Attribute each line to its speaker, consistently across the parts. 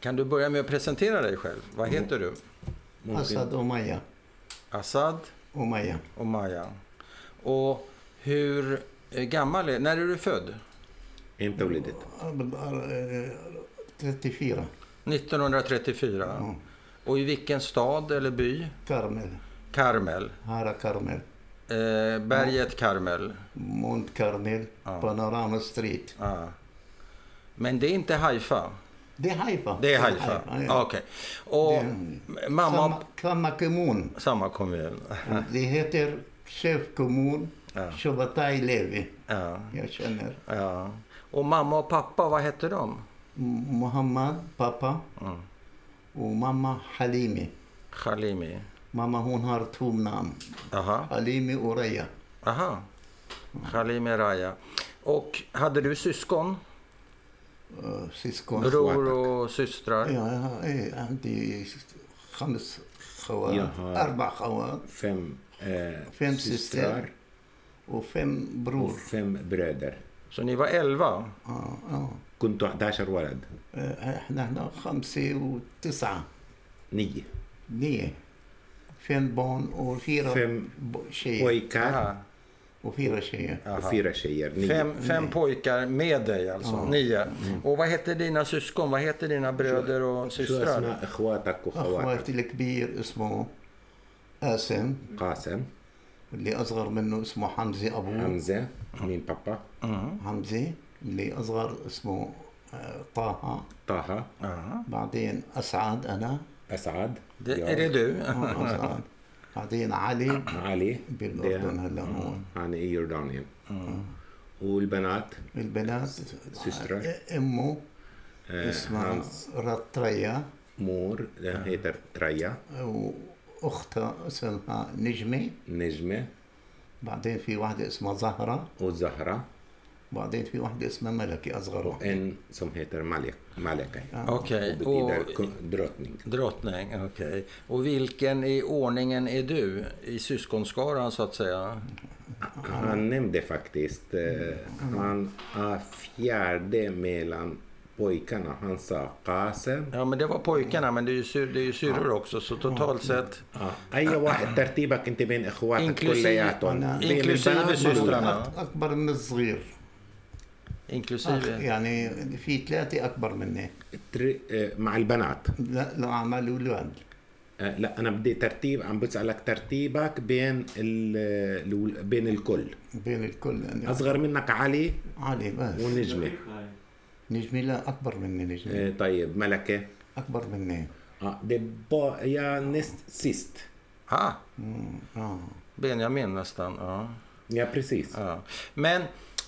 Speaker 1: Kan du börja med att presentera dig själv? Vad heter du? Mopin.
Speaker 2: Assad Omaya.
Speaker 1: Assad?
Speaker 2: Omaya.
Speaker 1: Omaya. Och hur gammal är När är du född?
Speaker 3: Inte
Speaker 2: olidit. 34.
Speaker 1: 1934.
Speaker 2: Mm.
Speaker 1: Och i vilken stad eller by?
Speaker 2: Karmel.
Speaker 1: Karmel.
Speaker 2: Hara Karmel.
Speaker 1: Eh, berget Karmel.
Speaker 2: Mont Karmel.
Speaker 1: Ja.
Speaker 2: Panorama Street.
Speaker 1: Ja. Men det är inte Haifa?
Speaker 2: Det är Haifa.
Speaker 1: Det är Haifa?
Speaker 2: ja.
Speaker 1: Okej. Och
Speaker 2: Det
Speaker 1: mamma...
Speaker 2: Samma, samma kommun.
Speaker 1: Samma kommun.
Speaker 2: Det heter chefkommun
Speaker 1: Ja.
Speaker 2: Levi.
Speaker 1: Ja,
Speaker 2: Jag känner.
Speaker 1: ja. Och mamma och pappa, vad hette de?
Speaker 2: M- Muhammad, pappa.
Speaker 1: Mm.
Speaker 2: Och mamma Halimi.
Speaker 1: Khalimi.
Speaker 2: Mamma hon har två namn.
Speaker 1: Aha.
Speaker 2: Halimi och Raya.
Speaker 1: Aha. Khalimi Raya. Och hade du syskon?
Speaker 2: syskon.
Speaker 1: Bror och systrar?
Speaker 2: Ja, jag hade خمس خوات أربع خوات
Speaker 3: فم eh,
Speaker 2: fem
Speaker 3: systrar.
Speaker 2: وفم برور
Speaker 3: وفم برادر
Speaker 1: Så ni var 11?
Speaker 2: آه آه
Speaker 3: كنتوا 11 ولد؟
Speaker 2: إحنا هنا خمسة وتسعة نية نية فم
Speaker 3: بون
Speaker 2: وفيرا فم
Speaker 3: شيء
Speaker 1: بويكات
Speaker 2: Och fyra tjejer.
Speaker 3: och
Speaker 1: Aha.
Speaker 3: fyra tjejer. Nio.
Speaker 1: Fem, fem pojkar med dig alltså?
Speaker 2: Ja.
Speaker 1: Nio. Och vad heter dina syskon? Vad heter dina bröder och
Speaker 3: شو
Speaker 1: systrar?
Speaker 3: اسماء اخواتك وخواتك؟
Speaker 2: أخواتي الكبير اسمه قاسم
Speaker 3: قاسم
Speaker 2: اللي أصغر منه اسمه حمزة أبوه
Speaker 3: حمزة مين بابا
Speaker 1: Mm.
Speaker 2: حمزة اللي أصغر اسمه آه، طه
Speaker 3: طه
Speaker 1: Ja.
Speaker 2: بعدين أسعد أنا
Speaker 3: اسعد
Speaker 1: Det,
Speaker 3: jag,
Speaker 1: är det du?
Speaker 2: بعدين علي
Speaker 3: علي.
Speaker 2: بالاردن هلا هون. آه.
Speaker 3: يعني عن يوردانيا آه. والبنات؟
Speaker 2: البنات
Speaker 3: سيسترا
Speaker 2: آه، امه
Speaker 3: آه،
Speaker 2: اسمها
Speaker 3: رتريا. مور. هي رتريا
Speaker 2: وأختها اسمها نجمة.
Speaker 3: نجمة.
Speaker 2: بعدين في واحدة اسمها زهرة.
Speaker 3: وزهرة.
Speaker 2: بعدين في واحدة اسمها ملكة أصغر واحدة
Speaker 3: en som heter Malek, Maleka.
Speaker 1: Okej.
Speaker 3: Betyder
Speaker 1: Och
Speaker 3: kun- drottning.
Speaker 1: drottning, okej. Och vilken i ordningen är du i syskonskaran så att säga?
Speaker 3: Han nämnde faktiskt, eh, han är fjärde mellan pojkarna. Han sa Qasem.
Speaker 1: Ja, men det var pojkarna, men det är ju, syr, det är ju syrror också, så totalt sett.
Speaker 3: آه. أي واحد ترتيبك أنت بين إخواتك
Speaker 1: Inklusive-
Speaker 3: كلياتهم
Speaker 2: أنا-
Speaker 3: بين
Speaker 1: inklusive
Speaker 3: البنات
Speaker 1: systrarna.
Speaker 2: أك- أكبر من الصغير
Speaker 1: انكلوسيف
Speaker 2: يعني في ثلاثة أكبر مني.
Speaker 3: آه، مع البنات.
Speaker 2: لا لا مع الأولاد.
Speaker 3: آه، لا أنا بدي ترتيب عم بسألك ترتيبك بين ال... بين الكل.
Speaker 2: بين الكل يعني.
Speaker 3: أصغر منك علي
Speaker 2: علي بس.
Speaker 3: ونجمة.
Speaker 2: نجمة؟ لا أكبر مني نجمة.
Speaker 3: إيه طيب ملكة.
Speaker 2: أكبر مني.
Speaker 3: آه دي با يا نست سيست
Speaker 1: ها
Speaker 2: آه, آه.
Speaker 1: يمين nästan آه.
Speaker 3: يا بريسيس
Speaker 1: آه. Men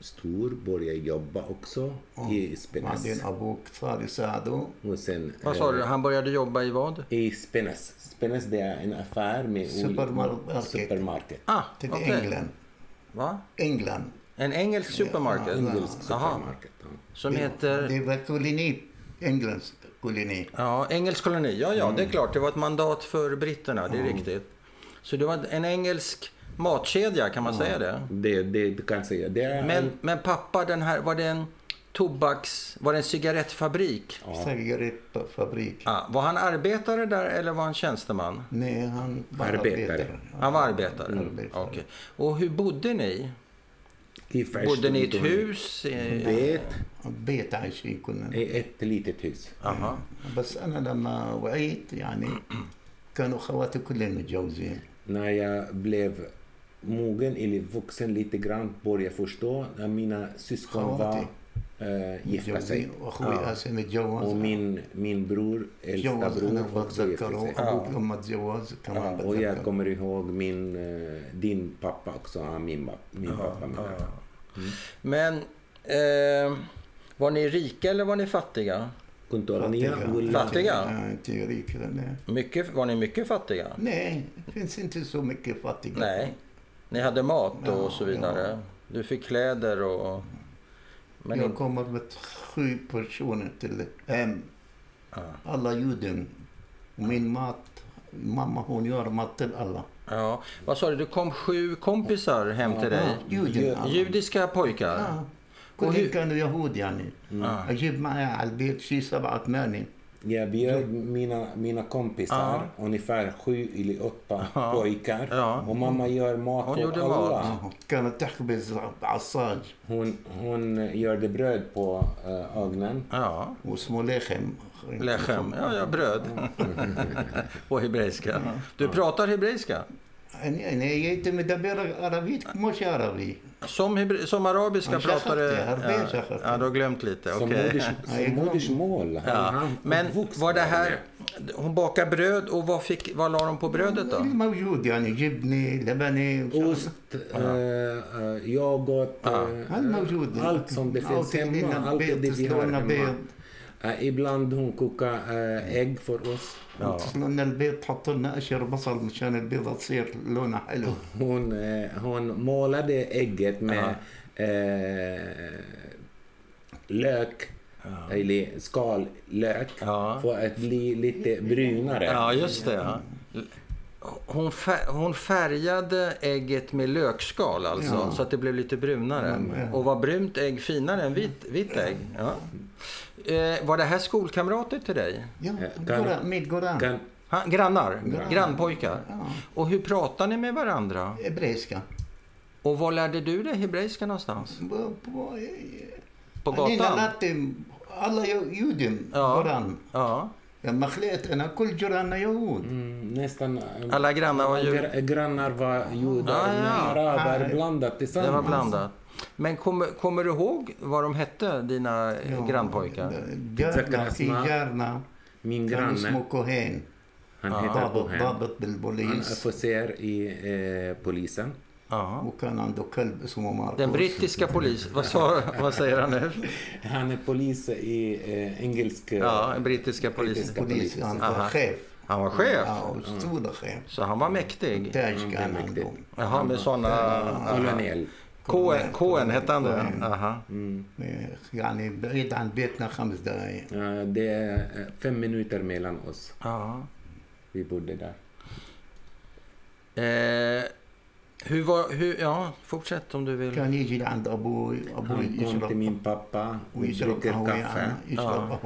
Speaker 3: stor, började jobba också
Speaker 2: mm. i Spenas. Madin
Speaker 3: Abu Kfar
Speaker 1: vad sa
Speaker 3: eh, du,
Speaker 1: han började jobba i vad?
Speaker 3: I Spenas. Spenas det är en affär med
Speaker 2: supermarket.
Speaker 3: supermarket.
Speaker 1: Ah,
Speaker 2: till
Speaker 1: okay.
Speaker 2: England.
Speaker 1: Va?
Speaker 2: England.
Speaker 1: En engelsk supermarket?
Speaker 3: Ja,
Speaker 1: engelsk
Speaker 3: supermarket. Ja.
Speaker 1: Som heter?
Speaker 2: Det var koloni, Englands koloni.
Speaker 1: Ja, engelsk koloni. Ja, ja, mm. det är mm. klart. Det var ett mandat för britterna, det är mm. riktigt. Så det var en engelsk matkedja, kan man säga det?
Speaker 3: Det, det du kan säga. Det är
Speaker 1: Men,
Speaker 3: en,
Speaker 1: men pappa, den här, var det en tobaks... Var det en cigarettfabrik?
Speaker 2: Cigarettfabrik.
Speaker 1: Ah, var han arbetare där eller var han tjänsteman?
Speaker 2: Nej, han var
Speaker 3: Arbetare.
Speaker 2: arbetare.
Speaker 1: Han var arbetare?
Speaker 2: Arbetare.
Speaker 1: Okej. Och hur bodde ni?
Speaker 3: كيف
Speaker 1: Bodde ni i ett
Speaker 3: عشتوا
Speaker 1: hus? I...
Speaker 3: بيت
Speaker 2: بيت عايشين كنا
Speaker 3: i ett litet hus.
Speaker 1: Aha.
Speaker 2: بس انا لما وعيت يعني كانوا خواتي كلهم متجوزين
Speaker 3: När jag blev mogen eller vuxen lite grann började förstå när mina syskon var äh, gifta sig.
Speaker 2: Ja.
Speaker 3: Och min, min bror, äldsta bror, också gifte sig.
Speaker 2: Ja.
Speaker 3: Och jag kommer ihåg min, eh, din pappa också, ja, min, pappa. Min pappa mm.
Speaker 1: Men eh, var ni rika eller var ni fattiga?
Speaker 2: Fattiga?
Speaker 1: fattiga?
Speaker 2: Inte rika. Nej.
Speaker 1: Mycket, var ni mycket fattiga?
Speaker 2: Nej, det finns inte så mycket fattiga.
Speaker 1: Nej. Ni hade mat och
Speaker 2: Ja,
Speaker 1: så vidare? Du fick kläder och... Men
Speaker 2: jag
Speaker 1: in...
Speaker 2: kommer med sju personer till hem.
Speaker 1: Ja.
Speaker 2: Alla juden. Och min mat, mamma hon gör mat till alla.
Speaker 1: ja. Vad sa du? Det kom sju kompisar hem till dig?
Speaker 2: Ja, juden. alla.
Speaker 1: Judiska pojkar?
Speaker 2: آه.
Speaker 1: وهي-
Speaker 2: كلهم كانوا يهود يعني
Speaker 1: آه.
Speaker 2: اجيب معي على البيت شي سبعة ثمانية
Speaker 3: jag bjöd mina, mina kompisar, ja. ungefär sju eller åtta
Speaker 1: ja.
Speaker 3: pojkar.
Speaker 1: Ja.
Speaker 3: Och mamma gör mat
Speaker 1: hon åt
Speaker 3: alla.
Speaker 1: Mat.
Speaker 3: Hon, hon gjorde bröd på eh, äh, ögonen.
Speaker 1: Ja.
Speaker 2: Och små
Speaker 1: lechem. Lechem, ja, ja bröd. På hebreiska. Du pratar hebreiska?
Speaker 2: يعني أنا جيت مدبر عربيت مش عربي
Speaker 1: Som, hebre... som arabiska
Speaker 2: Ja,
Speaker 1: pratar du?
Speaker 2: Shakharti, Harbi
Speaker 1: Ja.
Speaker 2: Shakharti.
Speaker 1: ja, du har glömt lite.
Speaker 3: Som,
Speaker 1: Okej.
Speaker 3: moders,
Speaker 2: Ja,
Speaker 3: som
Speaker 2: jag
Speaker 3: modersmål. Han,
Speaker 1: Ja.
Speaker 3: han
Speaker 1: Men
Speaker 3: uppvuxen
Speaker 1: var det
Speaker 3: med
Speaker 1: här... Hon bakade bröd och vad, fick, vad la de på brödet då?
Speaker 2: موجود يعني جبنة لبنة
Speaker 3: Ost, eh, eh, yoghurt,
Speaker 1: Ja.
Speaker 3: eh,
Speaker 2: هل موجود
Speaker 3: allt som det finns
Speaker 2: أو
Speaker 3: hemma.
Speaker 2: تقلينا
Speaker 3: Allt det
Speaker 2: بيض
Speaker 3: vi har
Speaker 2: تسلقنا
Speaker 3: hemma.
Speaker 2: بيض
Speaker 3: Eh, ibland hon kokar eh, ägg för oss.
Speaker 1: Ja.
Speaker 2: تسلقنا البيض تحط لنا قشر بصل مشان البيضة تصير لونها حلو
Speaker 3: Hon, eh, hon målade ägget med eh, lök, eller skallök,
Speaker 1: Ja.
Speaker 3: för att bli lite brunare.
Speaker 1: Ja, just det. Ja. Hon, fär, hon färgade ägget med lökskal alltså,
Speaker 2: ja.
Speaker 1: så att det blev lite brunare.
Speaker 2: Mm.
Speaker 1: Och var brunt ägg finare än vitt, vit ägg? Ja. Eh, var det här skolkamrater till dig?
Speaker 2: Ja, eh,
Speaker 3: Midgårdan.
Speaker 1: Gran, grannar?
Speaker 2: grannar.
Speaker 1: Grannpojkar?
Speaker 2: Ja.
Speaker 1: Och hur pratar ni med varandra?
Speaker 2: Hebreiska.
Speaker 1: Och var lärde du dig hebreiska någonstans?
Speaker 2: På,
Speaker 1: på,
Speaker 2: eh,
Speaker 1: på
Speaker 2: gatan? Alla judar
Speaker 1: ja.
Speaker 2: Goran.
Speaker 1: Ja.
Speaker 2: Machleterna, alla grannarna jord.
Speaker 3: Mm, nästan eh,
Speaker 1: alla grannar var
Speaker 3: judar. Grannar var judar,
Speaker 1: ah, ja.
Speaker 3: araber,
Speaker 2: ah,
Speaker 3: blandat tillsammans.
Speaker 1: Det var blandat. Men kommer, kommer du ihåg vad de hette, dina eh,
Speaker 2: ja,
Speaker 3: grannpojkar?
Speaker 2: Bjarna,
Speaker 3: min granne. Han
Speaker 1: ah.
Speaker 3: heter
Speaker 2: Babet
Speaker 3: Han är officer i eh, polisen.
Speaker 1: Ja.
Speaker 2: وكان عنده كلب اسمه ماركوس
Speaker 1: Den brittiska polisen, vad, sa, vad säger han nu?
Speaker 3: Han är polis i eh, engelsk... eh,
Speaker 1: Ja, den brittiska polisen.
Speaker 3: Brittiska
Speaker 2: بوليس
Speaker 3: polisen.
Speaker 2: عنده
Speaker 1: Aha.
Speaker 2: خيف
Speaker 1: Han var chef,
Speaker 2: اه اسطوره خيف
Speaker 1: så han var mäktig.
Speaker 2: تاج
Speaker 3: Mm,
Speaker 2: كان
Speaker 3: det är
Speaker 2: عنده
Speaker 1: Jaha, med sådana...
Speaker 3: Kolonel.
Speaker 1: Cohen, Cohen hette han det? Aha.
Speaker 3: Mm.
Speaker 2: يعني بعيد عن بيتنا خمس دقائق
Speaker 3: Eh, det är eh, fem minuter mellan oss.
Speaker 1: Ja.
Speaker 3: Vi bodde där.
Speaker 1: hur var, hur, ja, fortsätt om du vill.
Speaker 2: Kan ni gilanda bo
Speaker 3: Han kom till min pappa,
Speaker 2: vi
Speaker 3: dricker kaffe.
Speaker 2: Ja.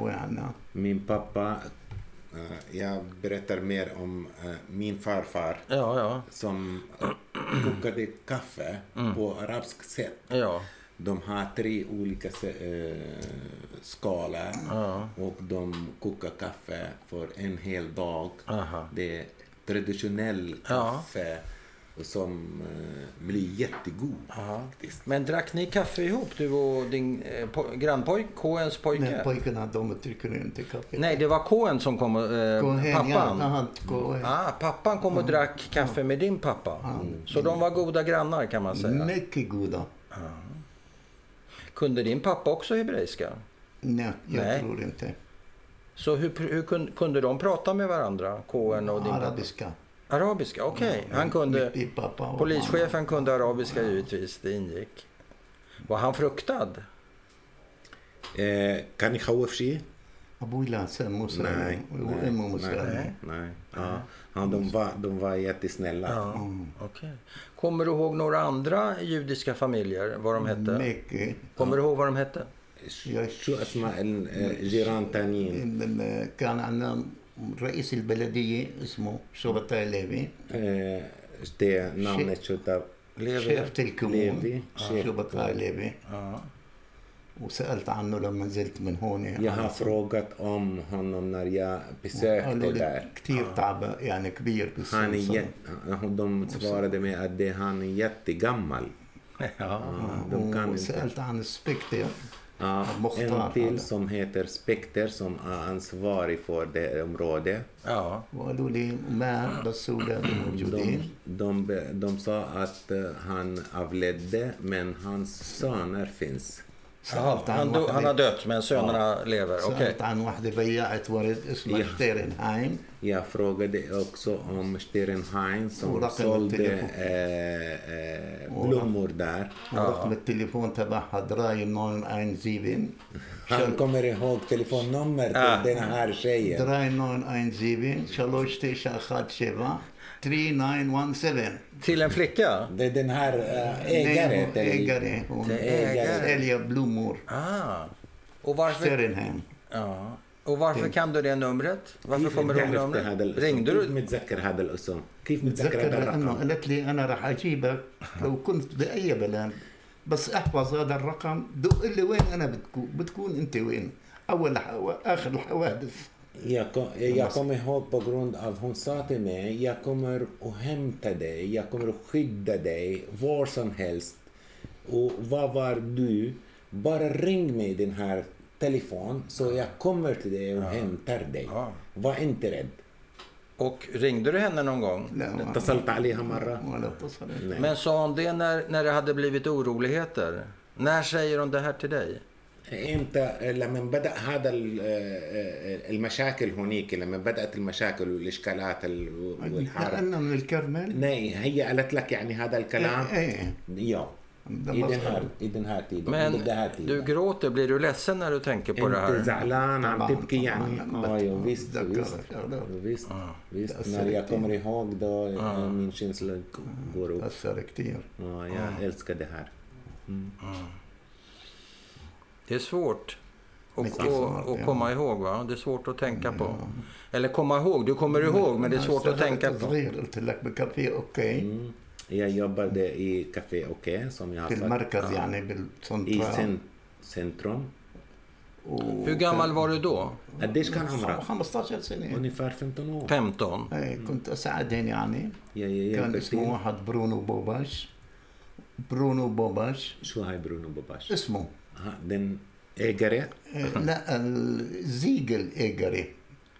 Speaker 3: Min pappa, eh, jag berättar mer om eh, min farfar
Speaker 1: ja, ja.
Speaker 3: som kokade kaffe mm. på arabiskt sätt.
Speaker 1: Ja.
Speaker 3: De har tre olika eh, skalor och de kokar kaffe för en hel dag.
Speaker 1: Aha.
Speaker 3: Det är traditionell kaffe som eh, blir jättegod faktiskt.
Speaker 1: Men drack ni kaffe ihop, du och din eh, po- grannpojk, Cohens pojke?
Speaker 2: Nej, pojkarna de dricker inte kaffe.
Speaker 1: Nej, det var Cohen som kom, och, eh,
Speaker 2: Cohen, ja,
Speaker 1: pappan.
Speaker 2: han, Cohen.
Speaker 1: Ah, pappan kom och drack kaffe med din pappa. Så de var goda grannar kan man säga.
Speaker 2: Mycket goda.
Speaker 1: Kunde din pappa också hebreiska?
Speaker 2: Nej, jag
Speaker 1: Nej.
Speaker 2: tror inte.
Speaker 1: Så hur, hur kunde, kunde de prata med varandra, Cohen och din pappa?
Speaker 2: Arabiska.
Speaker 1: Arabiska, okej. Han kunde...
Speaker 2: Min pappa och
Speaker 1: Polischefen kunde arabiska givetvis, det ingick. Var han fruktad?
Speaker 3: Eh, kan ni خوف شيء؟
Speaker 2: أبوي لا سام موسى
Speaker 3: Nej,
Speaker 2: وأمه
Speaker 3: nej,
Speaker 2: موسى
Speaker 3: nej, nej. Ja. Ja, de, var, de var jättesnälla.
Speaker 1: Ja, okej. Kommer du ihåg några andra judiska familjer, vad de hette?
Speaker 2: mycket.
Speaker 1: Kommer du ihåg vad de hette?
Speaker 3: شو اسماء الجيران تانيين؟
Speaker 2: ال- كان عندنا رئيس البلدية اسمه شرطة ليبي.
Speaker 3: آه،
Speaker 1: اشتي
Speaker 2: نعم شرطة
Speaker 3: ليفي
Speaker 2: شرطة الكمون
Speaker 1: شرطه ليفي
Speaker 2: وسألت عنه لما نزلت من هون.
Speaker 3: يا ها فروغت أم هنم
Speaker 2: ناريا يا
Speaker 3: دار
Speaker 2: كثير آه. تعب يعني كبير بس
Speaker 3: هانيت هم svarade med att det han jättegammal.
Speaker 1: Ja,
Speaker 3: de kan inte.
Speaker 2: سالت عن السبيكتر
Speaker 3: Ja, en till som heter Spekter som är ansvarig för det området.
Speaker 1: Ja.
Speaker 3: De, de, de sa att eh, han avledde men hans söner finns.
Speaker 2: سألت عن
Speaker 1: عنده
Speaker 2: واحدة
Speaker 1: أنا دوت من سومنا lever.
Speaker 2: سألت okay. عن واحدة بياعة ورد اسمها شتيرنهايم.
Speaker 3: Jag frågade också om Sternheim som sålde äh, äh, blommor där.
Speaker 2: Rökmet تبعها دراي 917.
Speaker 3: Han kommer ihåg telefonnummer till den här tjejen.
Speaker 2: دراي 917 367 77 3917
Speaker 1: Till en flicka?
Speaker 3: Det är den här eh, ägare. till-
Speaker 2: ägare. Hon säljer blommor.
Speaker 1: Ah. Och varför,
Speaker 2: Sterinheim.
Speaker 1: ja. och varför kan du det numret? Varför
Speaker 3: كيف
Speaker 1: kommer du ihåg numret?
Speaker 3: هذا الاسم؟
Speaker 1: Ringde
Speaker 3: كيف
Speaker 1: du?
Speaker 3: متذكر هذا الاسم؟ كيف متذكر هذا الرقم؟
Speaker 2: قالت لي أنا راح اجيبك لو كنت باي بلد بس احفظ هذا الرقم دق لي وين أنا بتكون بتكون انت وين اول. اخر الحوادث
Speaker 3: Jag, kom, jag kommer ihåg på grund av hon sa till mig, jag kommer att hämta dig, jag kommer att skydda dig var som helst. Och vad var du? Bara ring mig den här telefon så jag kommer till dig och ja. hämtar dig.
Speaker 1: Ja.
Speaker 3: Var inte rädd.
Speaker 1: Och ringde du henne någon gång? Men sa hon det när, när det hade blivit oroligheter? När säger hon det här till dig?
Speaker 3: إمتى لما بدا هذا ال- المشاكل هنيك لما بدات المشاكل والاشكالات ال- والحرب
Speaker 2: لأنه من الكرمل
Speaker 3: هي قالت لك يعني هذا الكلام
Speaker 2: إيه
Speaker 3: Ja, i den här, i den här tiden.
Speaker 1: Men
Speaker 3: det här
Speaker 1: du
Speaker 3: tiden.
Speaker 1: gråter, blir du ledsen när du tänker på det här?
Speaker 3: زعلان عم تبكي. يعني آه يا visst visst visst visst när jag kommer ihåg då eh, min känsla går upp ja, jag älskar det här
Speaker 1: Det är svårt att,
Speaker 2: Mycket
Speaker 1: att,
Speaker 2: svårt,
Speaker 1: att
Speaker 2: ja.
Speaker 1: komma ihåg va? Det är svårt att tänka på. Eller komma ihåg, du kommer ihåg men det är svårt att tänka på.
Speaker 2: صغير قلت لك بكافيه اوكي
Speaker 3: mm. jag jobbade i Café Okej som jag har
Speaker 2: في
Speaker 3: sagt
Speaker 2: المركز يعني
Speaker 3: i
Speaker 2: بالسنترال
Speaker 3: cen- centrum
Speaker 2: و-
Speaker 1: Hur gammal var du då?
Speaker 3: قديش كان عمرك؟
Speaker 2: 15 سنه
Speaker 3: ungefär 15 år
Speaker 1: 15?
Speaker 2: ايه كنت اساعدهم يعني
Speaker 3: jag, jag
Speaker 2: كان
Speaker 3: hjälper
Speaker 2: اسمه
Speaker 3: till
Speaker 2: واحد برونو بوباش برونو بوباش
Speaker 3: شو هاي برونو بوباش
Speaker 2: اسمه
Speaker 3: ها den ägare?
Speaker 2: Sigel ägde?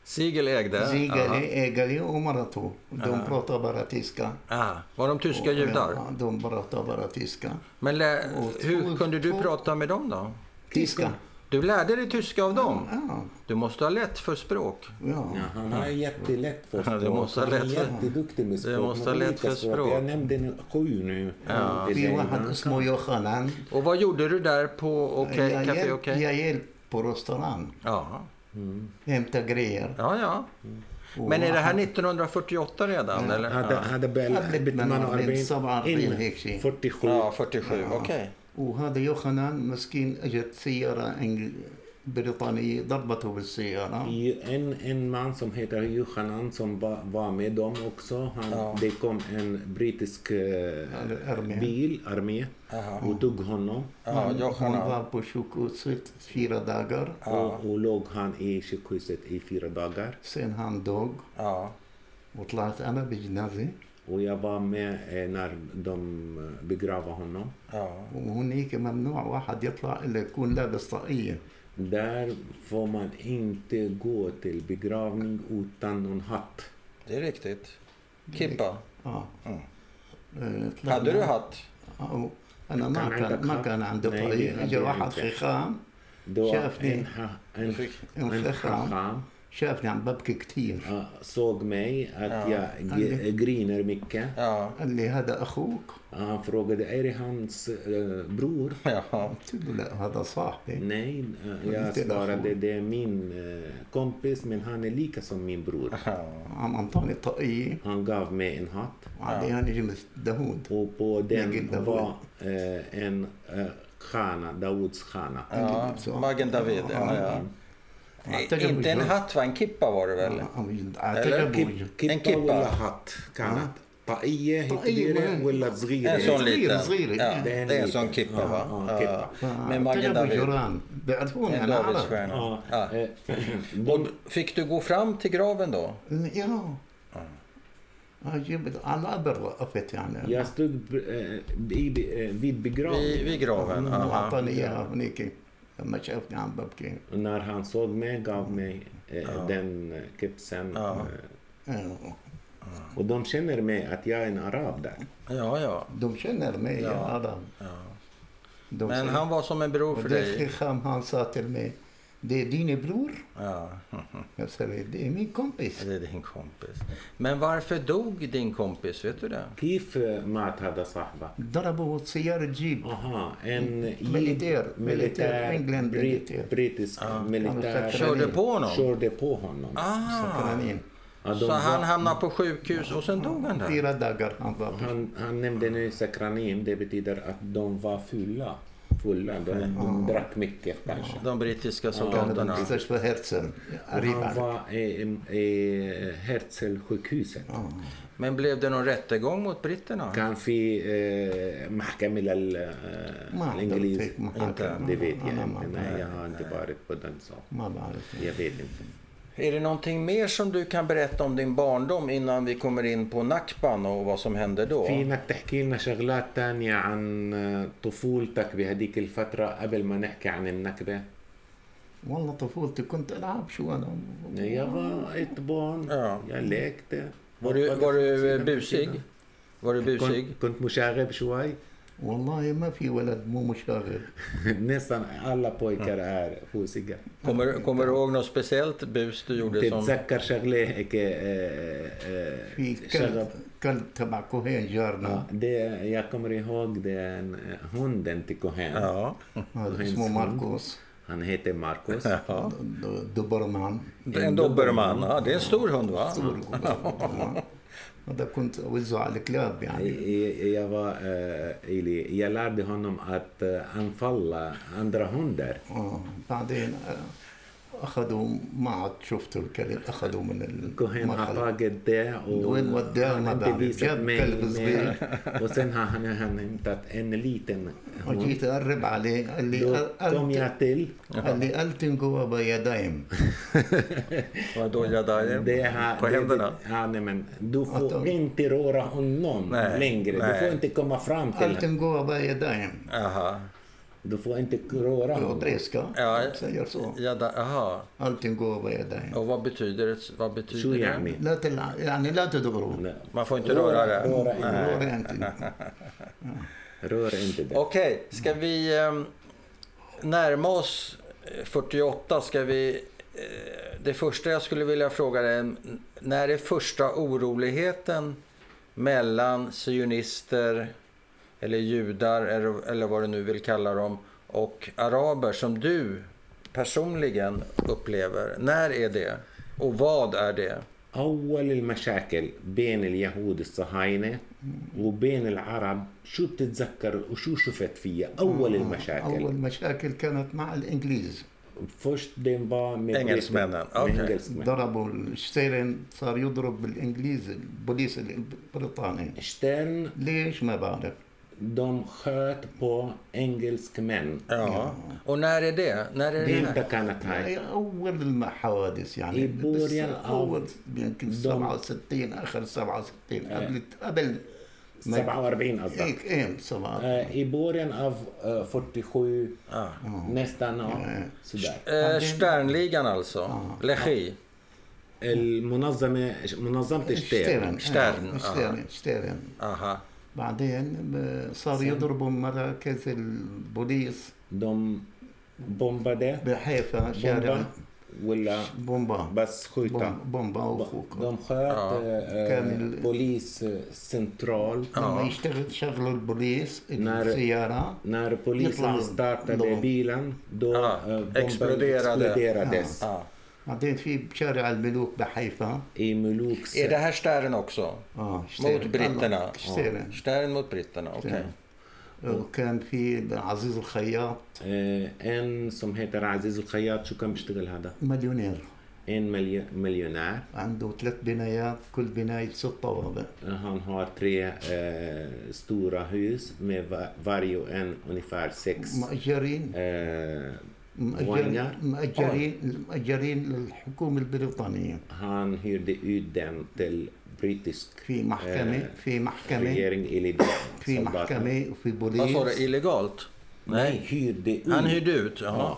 Speaker 2: Siegelägde?
Speaker 1: Siegelägare och
Speaker 2: Maratu. De aha. pratar bara tyska.
Speaker 1: Aha. Var de tyska och, eh, judar?
Speaker 2: Ja, de pratar bara
Speaker 1: tyska. Men
Speaker 2: och,
Speaker 1: hur kunde du prata med dem då?
Speaker 2: Tyska.
Speaker 1: Du lärde dig tyska av dem?
Speaker 2: Ja.
Speaker 1: Du måste ha lätt för språk.
Speaker 2: Ja,
Speaker 3: han har jättelätt för språk.
Speaker 1: Du måste ha lätt för...
Speaker 3: Han är jätteduktig med språk.
Speaker 1: Du måste ha lätt för språk.
Speaker 3: Jag nämnde sju nu.
Speaker 1: Ja.
Speaker 2: ja.
Speaker 1: Och vad gjorde du där på okay,
Speaker 2: jag
Speaker 1: Café Okej? okay?
Speaker 2: Jag hjälpte på restaurang.
Speaker 1: Ja. Mm.
Speaker 2: Hämta grejer.
Speaker 1: Ja, ja. Men är det här 1948 redan? Ja.
Speaker 3: Eller?
Speaker 2: Hade,
Speaker 3: hade
Speaker 2: Bell,
Speaker 3: man
Speaker 2: arbete in
Speaker 3: 47?
Speaker 1: Ja, 47. Okej. Okay.
Speaker 2: وهذا يوخانان مسكين اجت سيارة إنجل... بريطانية ضربته بالسيارة
Speaker 3: I- En, en man som heter Yohanan som var, var med dem också. Han,
Speaker 1: Ja.
Speaker 3: Det kom en brittisk eh,
Speaker 2: armé.
Speaker 3: bil, armé,
Speaker 1: Jaha.
Speaker 3: och dog honom.
Speaker 1: Ja,
Speaker 2: hon
Speaker 1: Johanna.
Speaker 2: var på sjukhuset fyra dagar.
Speaker 1: Ja.
Speaker 3: Och, och låg han i sjukhuset i fyra dagar.
Speaker 2: Sen han dog
Speaker 1: Ja.
Speaker 2: وطلعت أنا بجنازة
Speaker 3: Och jag var med eh, när de eh, begravde honom.
Speaker 1: ja.
Speaker 2: وهنيك ممنوع واحد يطلع إلا يكون لابس طاقية
Speaker 3: Där får man inte gå till begravning utan någon hatt.
Speaker 1: Det är riktigt. Kippa.
Speaker 2: اه
Speaker 1: Mm.
Speaker 2: آه، طلعنا-
Speaker 1: Hade du hatt?
Speaker 2: آه، أنا ما
Speaker 3: كان عندك
Speaker 2: كان ما
Speaker 3: خط؟
Speaker 2: كان عنده
Speaker 3: Nej,
Speaker 2: طاقية
Speaker 3: det
Speaker 2: إجا
Speaker 3: hade jag
Speaker 2: واحد
Speaker 3: inte.
Speaker 2: خخام
Speaker 3: Då
Speaker 2: Köpning.
Speaker 3: en, ha, en,
Speaker 1: fick-
Speaker 2: en
Speaker 3: en
Speaker 2: chacham.
Speaker 3: chacham
Speaker 2: شافني عم ببكي كثير
Speaker 3: uh, såg mig att
Speaker 1: Ja.
Speaker 3: jag ge- griner mycket.
Speaker 1: Ja.
Speaker 2: قال لي هذا أخوك
Speaker 3: Han frågade, är det hans eh, bror?
Speaker 1: ja.
Speaker 2: قلت له لا هذا صاحبي
Speaker 3: Nej, eh, jag
Speaker 2: Inte en
Speaker 3: svarade,
Speaker 2: relation.
Speaker 3: det är min eh, kompis men han är lika som min bror.
Speaker 1: ja.
Speaker 2: عم أعطاني طاقية
Speaker 3: Han gav mig en hatt
Speaker 2: وعليها نجم داوود
Speaker 3: och på den
Speaker 2: Vilken David?
Speaker 3: var eh, en eh, stjärna, Daouds stjärna.
Speaker 1: ja.
Speaker 2: Så.
Speaker 1: Maggen David. Ja, ja.
Speaker 2: اعتقد
Speaker 1: Inte en
Speaker 2: مش-
Speaker 1: hatt va? En kippa var det väl?
Speaker 2: أعتقد
Speaker 1: Eller
Speaker 2: أعتقد
Speaker 3: كيبا
Speaker 1: En kippa.
Speaker 3: ولا hatt كانت طاقية هيك
Speaker 2: طاقية
Speaker 3: كبيرة
Speaker 2: وين؟
Speaker 3: ولا صغيرة
Speaker 1: En sån
Speaker 2: صغيرة-
Speaker 1: liten.
Speaker 2: صغيرة.
Speaker 1: Ja,
Speaker 3: Det är en
Speaker 1: det är en
Speaker 3: liten.
Speaker 1: sån kippa
Speaker 3: Ja,
Speaker 1: va?
Speaker 3: ja,
Speaker 1: Ja.
Speaker 3: kippa.
Speaker 1: Med Maggen David.
Speaker 2: جيران بيعرفوني
Speaker 1: En
Speaker 2: أنا عرب
Speaker 1: Davidsstjärna.
Speaker 3: Ja.
Speaker 1: Ja.
Speaker 3: eh,
Speaker 1: Och
Speaker 3: de,
Speaker 1: fick du gå fram till graven då?
Speaker 2: Ja أجيب على القبر وقفت يعني
Speaker 3: jag stod eh, i, eh, vid
Speaker 1: Vid,
Speaker 3: begravningen.
Speaker 1: vid graven? Aha.
Speaker 2: myself down Bubkin.
Speaker 3: Och när han såg mig gav mm. mig eh,
Speaker 1: ja.
Speaker 3: den eh, kepsen.
Speaker 1: Ja.
Speaker 3: Eh, och de känner mig att jag är en arab där.
Speaker 1: Ja, ja.
Speaker 2: De känner mig,
Speaker 1: ja.
Speaker 2: jag.
Speaker 1: Ja. Men han var som en bror för dig.
Speaker 2: Han sa till mig. det är din bror?
Speaker 1: Ja,
Speaker 2: Jag sa, det är min kompis.
Speaker 1: det är din kompis. Men varför dog din kompis? Vet du det?
Speaker 3: كيف مات هذا صاحبه؟
Speaker 2: ضربوا سيارة جيب
Speaker 3: Aha, en
Speaker 2: Militär, militär, England
Speaker 3: brit,
Speaker 2: militär.
Speaker 3: brittisk militär
Speaker 2: Han
Speaker 1: Körde på honom?
Speaker 3: körde på honom.
Speaker 1: Ah,
Speaker 2: Sakranin.
Speaker 3: Ja, de
Speaker 1: så
Speaker 3: var-
Speaker 1: han hamnade på sjukhus och sen dog han där?
Speaker 2: Fyra dagar han var
Speaker 3: Han, han nämnde nu sakranin, det betyder att de var fulla. Fulla, de, de drack mycket kanske.
Speaker 1: De brittiska
Speaker 2: كان
Speaker 1: soldaterna.
Speaker 2: مستشفى هيرتسن
Speaker 3: Och
Speaker 2: قريب
Speaker 3: han
Speaker 2: على
Speaker 3: var i, i Herzl-sjukhuset.
Speaker 1: Men blev det någon rättegång mot britterna?
Speaker 3: كان في eh, محكمة لل
Speaker 2: ما
Speaker 3: eh, الإنجليز
Speaker 2: حضرت محاكمة.
Speaker 3: Det vet jag
Speaker 2: أنا
Speaker 3: inte.
Speaker 2: ما
Speaker 3: Nej, jag
Speaker 2: بعرف.
Speaker 3: har inte varit på den så.
Speaker 2: ما بعرف
Speaker 3: Jag vet inte.
Speaker 1: Är det någonting mer som du kan berätta om din barndom innan vi kommer in på Nakban och vad som hände då?
Speaker 3: فينك تحكي لنا شغلات تانية عن طفولتك بهديك الفترة قبل ما نحكي عن النكبة؟
Speaker 2: والله طفولتي كنت العب شو انا
Speaker 3: Jag var ett barn,
Speaker 1: Ja.
Speaker 3: jag lekte.
Speaker 1: Var du, var du eh, busig? Var du busig?
Speaker 3: كنت, كنت مشاغب شوي.
Speaker 2: والله ما في ولد مو مشاغب
Speaker 3: Nästan alla pojkar är fusiga.
Speaker 1: Kommer, kommer du ihåg något speciellt bus du gjorde som...
Speaker 3: تتذكر شغلة هيك آه، آه،
Speaker 2: في
Speaker 3: شغب
Speaker 2: كلب كلب تبع كوهين
Speaker 3: Ja,
Speaker 2: جارنا
Speaker 3: det, jag kommer ihåg den eh, hunden till Cohen.
Speaker 1: Ja.
Speaker 2: هذا اسمه ماركوس
Speaker 3: Han heter Marcus.
Speaker 1: ja.
Speaker 2: د- دوبرمان
Speaker 1: En dobermann. Ja, det är en stor hund va?
Speaker 2: هذا كنت اوزه على الكلاب يعني.
Speaker 3: يابا آه، إلي يا لارد هونم أت آه، انفلا آه، أندرا هوندر
Speaker 2: آه بعدين أخذوا ما عاد شفتوا الكلب أخذوا من
Speaker 3: الكهين عطاه قداه
Speaker 2: وين وداه ما بعرف جاب كلب صغير
Speaker 3: وسنها هنا هنا انت ان ليتن
Speaker 2: جيت أقرب عليه قال لي
Speaker 3: توم ياتل
Speaker 2: قال لي التن جوا بيدايم
Speaker 1: Vadå Jadaim?
Speaker 3: Det här,
Speaker 1: på händerna?
Speaker 3: ja, nej, men du får inte röra honom längre. Du får inte komma fram till
Speaker 2: honom. Allt går
Speaker 1: bara Jadaim. Aha.
Speaker 3: Du får inte röra honom.
Speaker 2: Brådreska.
Speaker 1: Ja,
Speaker 2: säger så.
Speaker 1: Ja, da, aha.
Speaker 2: Allting går över. vädra.
Speaker 1: Och vad betyder det? Vad betyder det?
Speaker 2: Låt yani, låt
Speaker 3: röra.
Speaker 1: Man får inte röra, det.
Speaker 3: Röra,
Speaker 2: röra inte.
Speaker 3: Rör inte det.
Speaker 1: Okej, okay, ska vi eh, närma oss eh, 48? Ska vi... Eh, det första jag skulle vilja fråga dig, när är första oroligheten mellan sionister eller judar eller, eller vad du nu vill kalla dem och araber som du personligen upplever? När är det? Och vad är det?
Speaker 3: أول المشاكل بين اليهود الصهاينة وبين العرب شو بتتذكر وشو شفت فيها أول المشاكل
Speaker 2: اول مشاكل كانت مع الانجليز
Speaker 3: Först den var med
Speaker 1: Engelsmännen,
Speaker 3: med
Speaker 1: okej.
Speaker 3: engelsmän.
Speaker 2: ضربوا الشتيرن صار يضرب بالانجليز البوليس البريطاني
Speaker 3: Stern,
Speaker 2: ليش ما بعرف
Speaker 3: de sköt på engelskmän.
Speaker 1: Ja. Och när är det? När är
Speaker 3: Det
Speaker 1: det
Speaker 3: inte
Speaker 1: här?
Speaker 3: كانت هاي.
Speaker 2: هي اول الحوادث يعني
Speaker 3: إيه، بوريان
Speaker 2: بس
Speaker 3: أو-
Speaker 2: اول يمكن
Speaker 3: دم-
Speaker 2: 67 اخر 67 قبل قبل ما-
Speaker 3: 47 قصدك.
Speaker 2: هيك ايه 7
Speaker 3: Eh, I början av eh, 47,
Speaker 1: Ja.
Speaker 3: nästan ja, sådär.
Speaker 1: Eh, Sternligan alltså? Lechi?
Speaker 3: المنظمة منظمة شتيرن
Speaker 2: شتيرن
Speaker 1: شتيرن،
Speaker 2: آه،
Speaker 1: آه.
Speaker 2: شتيرن شتيرن
Speaker 1: Aha.
Speaker 2: بعدين صار يضربوا مراكز البوليس.
Speaker 3: دوم بومبا ده؟
Speaker 2: بحيفا شارع.
Speaker 3: ولا
Speaker 2: بومبا.
Speaker 3: بس
Speaker 2: خويتا بومبا وخوكا
Speaker 3: دوم خات
Speaker 1: آه.
Speaker 3: آه.
Speaker 2: كان
Speaker 3: بوليس سنترال. آه.
Speaker 2: لما
Speaker 1: آه.
Speaker 2: يشتغل شغل البوليس السيارة
Speaker 3: نار بوليس
Speaker 2: يطلع
Speaker 3: دارتا دبيلا
Speaker 1: دو
Speaker 3: آه. آه،
Speaker 1: إكسبلوديرا
Speaker 3: إكسبلوديرا
Speaker 1: آه.
Speaker 2: Hade vi köra al-Muluk Bahaifa?
Speaker 3: I Muluks...
Speaker 1: Är det här stären också?
Speaker 2: Ja, stären.
Speaker 1: Mot britterna?
Speaker 2: Stären.
Speaker 1: Ja, stären mot britterna, okej. Okay.
Speaker 2: وكان في عزيز الخياط
Speaker 3: ان سميتها عزيز الخياط شو كان بيشتغل هذا؟
Speaker 2: مليونير
Speaker 3: ان مليونير
Speaker 2: عنده ثلاث بنايات كل بناية ست طوابق
Speaker 3: آه، هون هو تري آه، ستورا هوس مي فاريو ان اونيفار سكس
Speaker 2: مأجرين
Speaker 3: eh,
Speaker 2: مأجرين
Speaker 3: وينجر؟
Speaker 2: مأجرين مأجرين للحكومة البريطانية
Speaker 3: Han hyrde ut den till brittisk
Speaker 2: في محكمة
Speaker 3: eh,
Speaker 2: في محكمة
Speaker 3: regering eller
Speaker 2: في
Speaker 3: soldater.
Speaker 2: محكمة وفي
Speaker 1: Vad sa du?
Speaker 2: بوليس
Speaker 1: Illegalt?
Speaker 3: Nej, hyrde ut.
Speaker 1: Han hyrde ut? Jaha.
Speaker 3: Ja.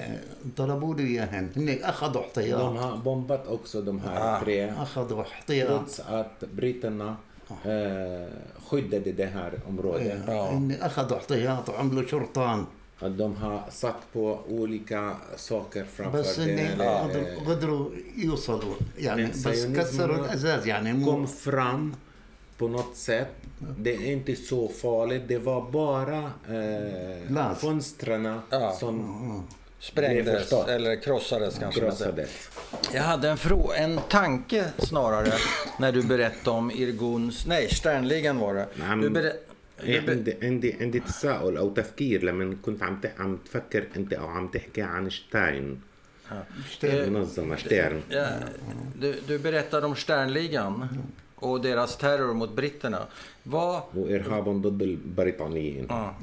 Speaker 2: آه، ضربوا له اياهن هن اخذوا
Speaker 3: De
Speaker 2: احتياط
Speaker 3: har bombat också de här
Speaker 1: Ah.
Speaker 3: tre.
Speaker 2: اخذوا احتياط
Speaker 3: Trots att britterna eh, skyddade det här området.
Speaker 1: Ja.
Speaker 2: إن أخذوا احتياط وعملوا شرطان
Speaker 3: Att de har satt på olika saker framför
Speaker 2: بس
Speaker 3: det.
Speaker 2: إن
Speaker 3: eller,
Speaker 2: قدروا-
Speaker 3: eh,
Speaker 2: قدروا يوصلوا يعني
Speaker 3: Men
Speaker 2: بس
Speaker 3: sionismen
Speaker 2: كسروا الأزاز يعني مو
Speaker 3: kom fram på något sätt. Det är inte så farligt. Det var bara eh,
Speaker 2: Glas.
Speaker 3: fönstren
Speaker 1: Ja.
Speaker 3: som Det
Speaker 1: Sprängdes
Speaker 3: förstår.
Speaker 1: eller krossades kanske. man säger.
Speaker 3: krossades.
Speaker 1: Jag hade en, frå- en tanke snarare när du berättade om Irguns... Nej, Sternligan var det.
Speaker 3: نعم.
Speaker 1: Du ber, du
Speaker 3: إيه،
Speaker 1: ber,
Speaker 3: عندي عندي عندي تساؤل او تفكير لما كنت عم تح- عم تفكر انت او عم تحكي عن شتاين منظمه شتيرن
Speaker 1: ja, du, du berättade om Sternligan och deras terror mot britterna. Vad,
Speaker 3: وارهابهم ضد البريطانيين
Speaker 1: ja.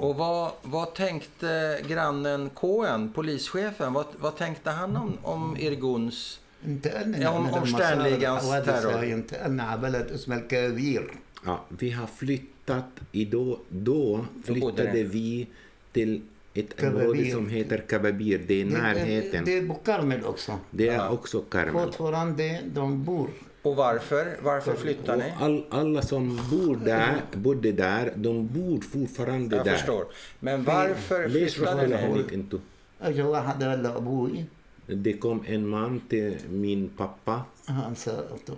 Speaker 1: Och vad, vad tänkte grannen Cohen, polischefen, vad, vad tänkte han om, om Irguns...
Speaker 2: انتقلنا
Speaker 1: Ja, om-
Speaker 2: نحن
Speaker 1: om
Speaker 2: لما صار
Speaker 1: Sternligans
Speaker 2: الحوادث
Speaker 1: terror.
Speaker 2: هاي انتقلنا على بلد اسمه الكبير
Speaker 3: Ja, vi har flyttat i då, då flyttade
Speaker 1: ni?
Speaker 3: vi till ett
Speaker 2: Kababir.
Speaker 3: område som heter Kababir. Det är närheten.
Speaker 2: Det är på Karmel också.
Speaker 3: Det är också Karmel.
Speaker 2: Fortfarande de bor.
Speaker 1: Och varför? Varför flyttar
Speaker 3: Och
Speaker 1: ni?
Speaker 3: all, alla som bor där, bodde där, de bor fortfarande
Speaker 1: Jag
Speaker 3: där.
Speaker 1: förstår. Men varför
Speaker 3: ليش
Speaker 1: flyttade
Speaker 3: رحنا
Speaker 1: ni?
Speaker 3: لهونيك انتو؟
Speaker 2: اجى واحد قال لابوي
Speaker 3: Det kom en man till min pappa
Speaker 2: ها سألته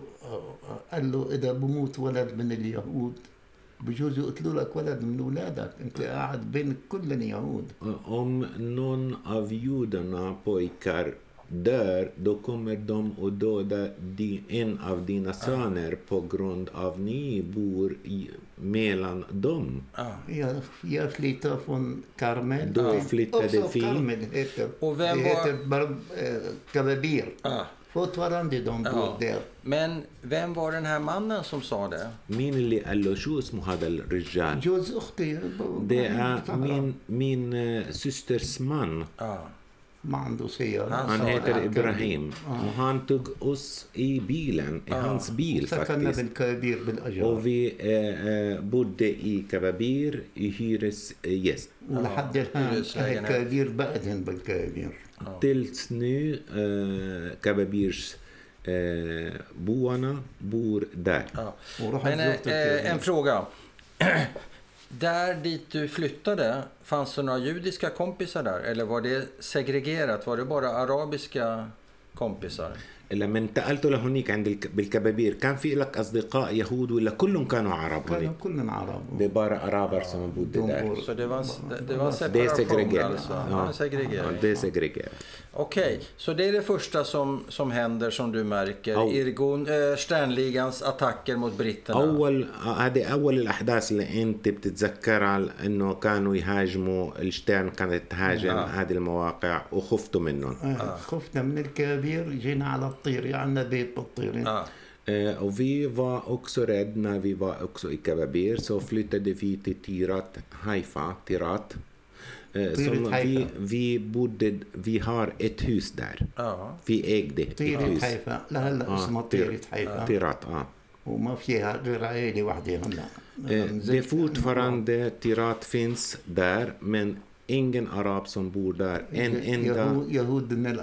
Speaker 2: قال له اذا بموت ولد من اليهود بجوز يقتلوا لك ولد من اولادك انت قاعد بين كل اليهود
Speaker 3: Om någon av judarna pojkar dör, då kommer de att döda di, en av dina söner på grund av ni bor i, mellan dem.
Speaker 1: Ja.
Speaker 2: Jag, jag flyttade från Karmel.
Speaker 3: Då
Speaker 2: till-
Speaker 3: flyttade
Speaker 2: också
Speaker 3: vi.
Speaker 2: Karmel heter,
Speaker 1: Och vem
Speaker 2: det
Speaker 1: var-
Speaker 2: heter Bar, eh, Kababir.
Speaker 1: Ja.
Speaker 2: Fortfarande de bor
Speaker 1: Ja.
Speaker 2: där.
Speaker 1: Men vem var den här mannen som sa det?
Speaker 3: مين اللي قال له شو اسمه هذا الرجال؟
Speaker 2: جوز اختي
Speaker 3: Det är min, min eh, systers man.
Speaker 1: Ja.
Speaker 2: ما عنده سيارة
Speaker 1: Han
Speaker 3: Han
Speaker 1: sa
Speaker 3: heter
Speaker 1: det.
Speaker 3: Ibrahim. Och han tog oss i bilen, i hans bil
Speaker 2: سكننا
Speaker 3: faktiskt.
Speaker 2: بالكبير بالأجار
Speaker 3: Och vi eh, eh, bodde i Kababir i hyresgäst.
Speaker 2: ولحد
Speaker 3: Tills nu, eh, Kababirs eh, bor där.
Speaker 1: Ja. Men,
Speaker 2: eh,
Speaker 1: eh, en fråga. Där dit du flyttade, fanns det några judiska kompisar där? Eller var det segregerat? Var det bara arabiska kompisar?
Speaker 3: لما انتقلت لهونيك عند الك... بالكبابير كان في لك اصدقاء يهود ولا كلهم كانوا عرب
Speaker 2: كانوا؟ كلنا عرب
Speaker 3: bara araber som bodde där.
Speaker 1: Så det var, det, var separation alltså? Ja.
Speaker 3: Ja. Ja,
Speaker 1: Segregering. Okej, så det är det första som, som händer som du märker. Irgun, eh, Sternligans attacker mot britterna.
Speaker 3: اول هذه اول الاحداث اللي انت بتتذكرها انه كانوا يهاجموا الشتان كانت تهاجم
Speaker 1: آه.
Speaker 3: هذه المواقع وخفتوا منهم
Speaker 2: آه. خفنا من الكبير جينا على الطير عندنا بيت بالطير
Speaker 1: Ja.
Speaker 3: Eh, och vi var också rädda när vi var också i Kababir så flyttade vi till Tirat, Haifa, Tirat. Eh,
Speaker 2: Tirat,
Speaker 3: som vi,
Speaker 2: Haifa.
Speaker 3: vi bodde, vi har ett hus där.
Speaker 1: Ja.
Speaker 3: Vi ägde ett
Speaker 2: طيرة
Speaker 3: hus.
Speaker 2: حيفا لهلا اسمها طيرة حيفا
Speaker 3: Tirat, ja.
Speaker 2: وما فيها غير عائلة واحدة هلا
Speaker 3: Eh, det är fortfarande Tirat finns där men ingen arab som bor där. En enda...
Speaker 2: Jehuden el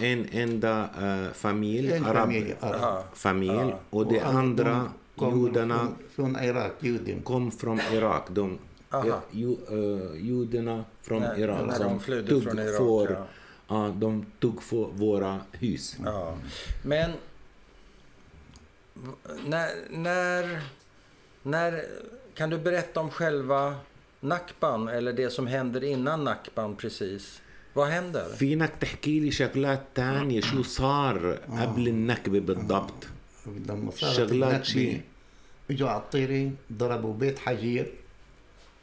Speaker 3: En enda uh, familj.
Speaker 2: En
Speaker 3: arab,
Speaker 2: familj. Arab.
Speaker 1: Ah.
Speaker 3: Familj. Ah. Och de andra kom judarna...
Speaker 2: Från, från Irak.
Speaker 3: Kom från Irak. De, ju, uh, judarna från
Speaker 1: Nej,
Speaker 3: Irak.
Speaker 1: När de flydde från Irak.
Speaker 3: För,
Speaker 1: ja.
Speaker 3: uh, de tog för våra hus.
Speaker 1: Ja. Men när, när, när... Kan du berätta om själva Nakban eller det som händer innan Nakban precis? Vad händer?
Speaker 3: فينك تحكي لي شغلات تانية شو صار قبل النكبة بالضبط
Speaker 2: لما صارت
Speaker 3: شغلات شي.
Speaker 2: النكبة اجوا على الطيرة ضربوا بيت حجير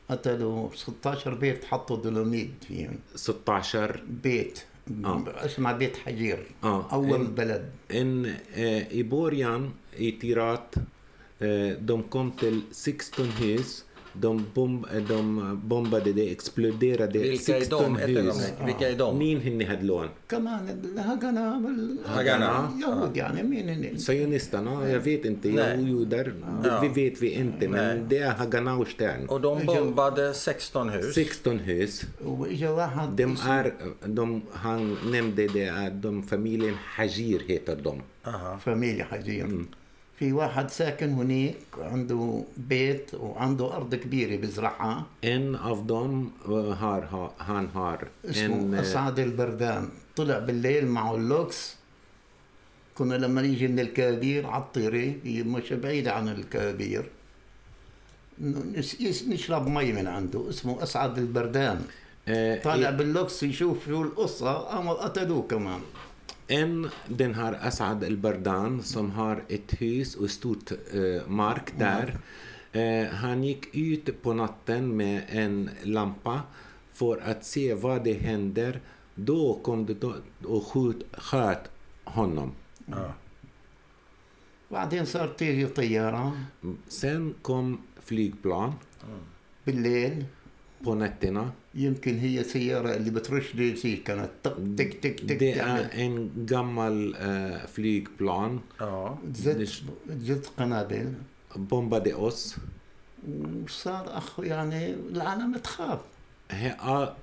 Speaker 2: قتلوا 16 بيت حطوا دولوميد فيهم
Speaker 3: 16
Speaker 2: بيت
Speaker 3: آه.
Speaker 2: اسمه بيت حجير
Speaker 3: آه.
Speaker 2: اول
Speaker 3: إن-
Speaker 2: بلد
Speaker 3: Tirat, eh, de kom till 16 hus. De, bomb, eh, de bombade, det exploderade
Speaker 1: Vilka är
Speaker 3: 16
Speaker 1: de? Ett
Speaker 3: hus.
Speaker 1: ögonblick. Vilka är de?
Speaker 3: مين هن هدلون؟
Speaker 2: كمان الهجنة وال-
Speaker 1: هجنة.
Speaker 2: يهود يعني مين هن
Speaker 3: Sionisterna, jag vet inte,
Speaker 1: Nej.
Speaker 3: jag och judar,
Speaker 1: Ja.
Speaker 3: vi vet vi inte, men
Speaker 1: Nej.
Speaker 3: det är Haganah och Stern.
Speaker 1: Och de bombade 16 hus.
Speaker 3: 16 hus.
Speaker 2: واجا واحد
Speaker 3: De
Speaker 2: اسمه-
Speaker 3: är, de, han nämnde det att de familjen Hajir heter de.
Speaker 1: Aha.
Speaker 2: فاميليا حجير في واحد ساكن هناك عنده بيت وعنده أرض كبيرة بزرعها.
Speaker 3: Ha, han har. en...
Speaker 2: اسمه
Speaker 3: eh,
Speaker 2: أسعد البردان. طلع بالليل معه اللوكس. كنا لما نيجي من الكابير على الطيرة هي مش بعيدة عن الكابير نشرب مي من عنده اسمه أسعد البردان.
Speaker 3: Eh,
Speaker 2: طالع باللوكس يشوف شو القصة قاموا قتلوه كمان.
Speaker 3: En, den här Asad el-Bardan, som har ett hus och stort eh, mark där. Eh, han gick ut på natten med en lampa för att se vad det händer. Då kom det då, och skjut, sköt honom.
Speaker 1: Ja.
Speaker 2: بعدين صار تيجي طيارة
Speaker 3: Sen kom flygplan
Speaker 2: بالليل
Speaker 3: på nätterna.
Speaker 2: يمكن هي سيارة اللي بترش دي سي كانت تك تك تك تك
Speaker 3: دي إن جمل فليك
Speaker 1: بلان.
Speaker 2: آه. زد قنابل.
Speaker 3: بومبا دي أوس.
Speaker 2: وصار أخ يعني العالم تخاف.
Speaker 3: هي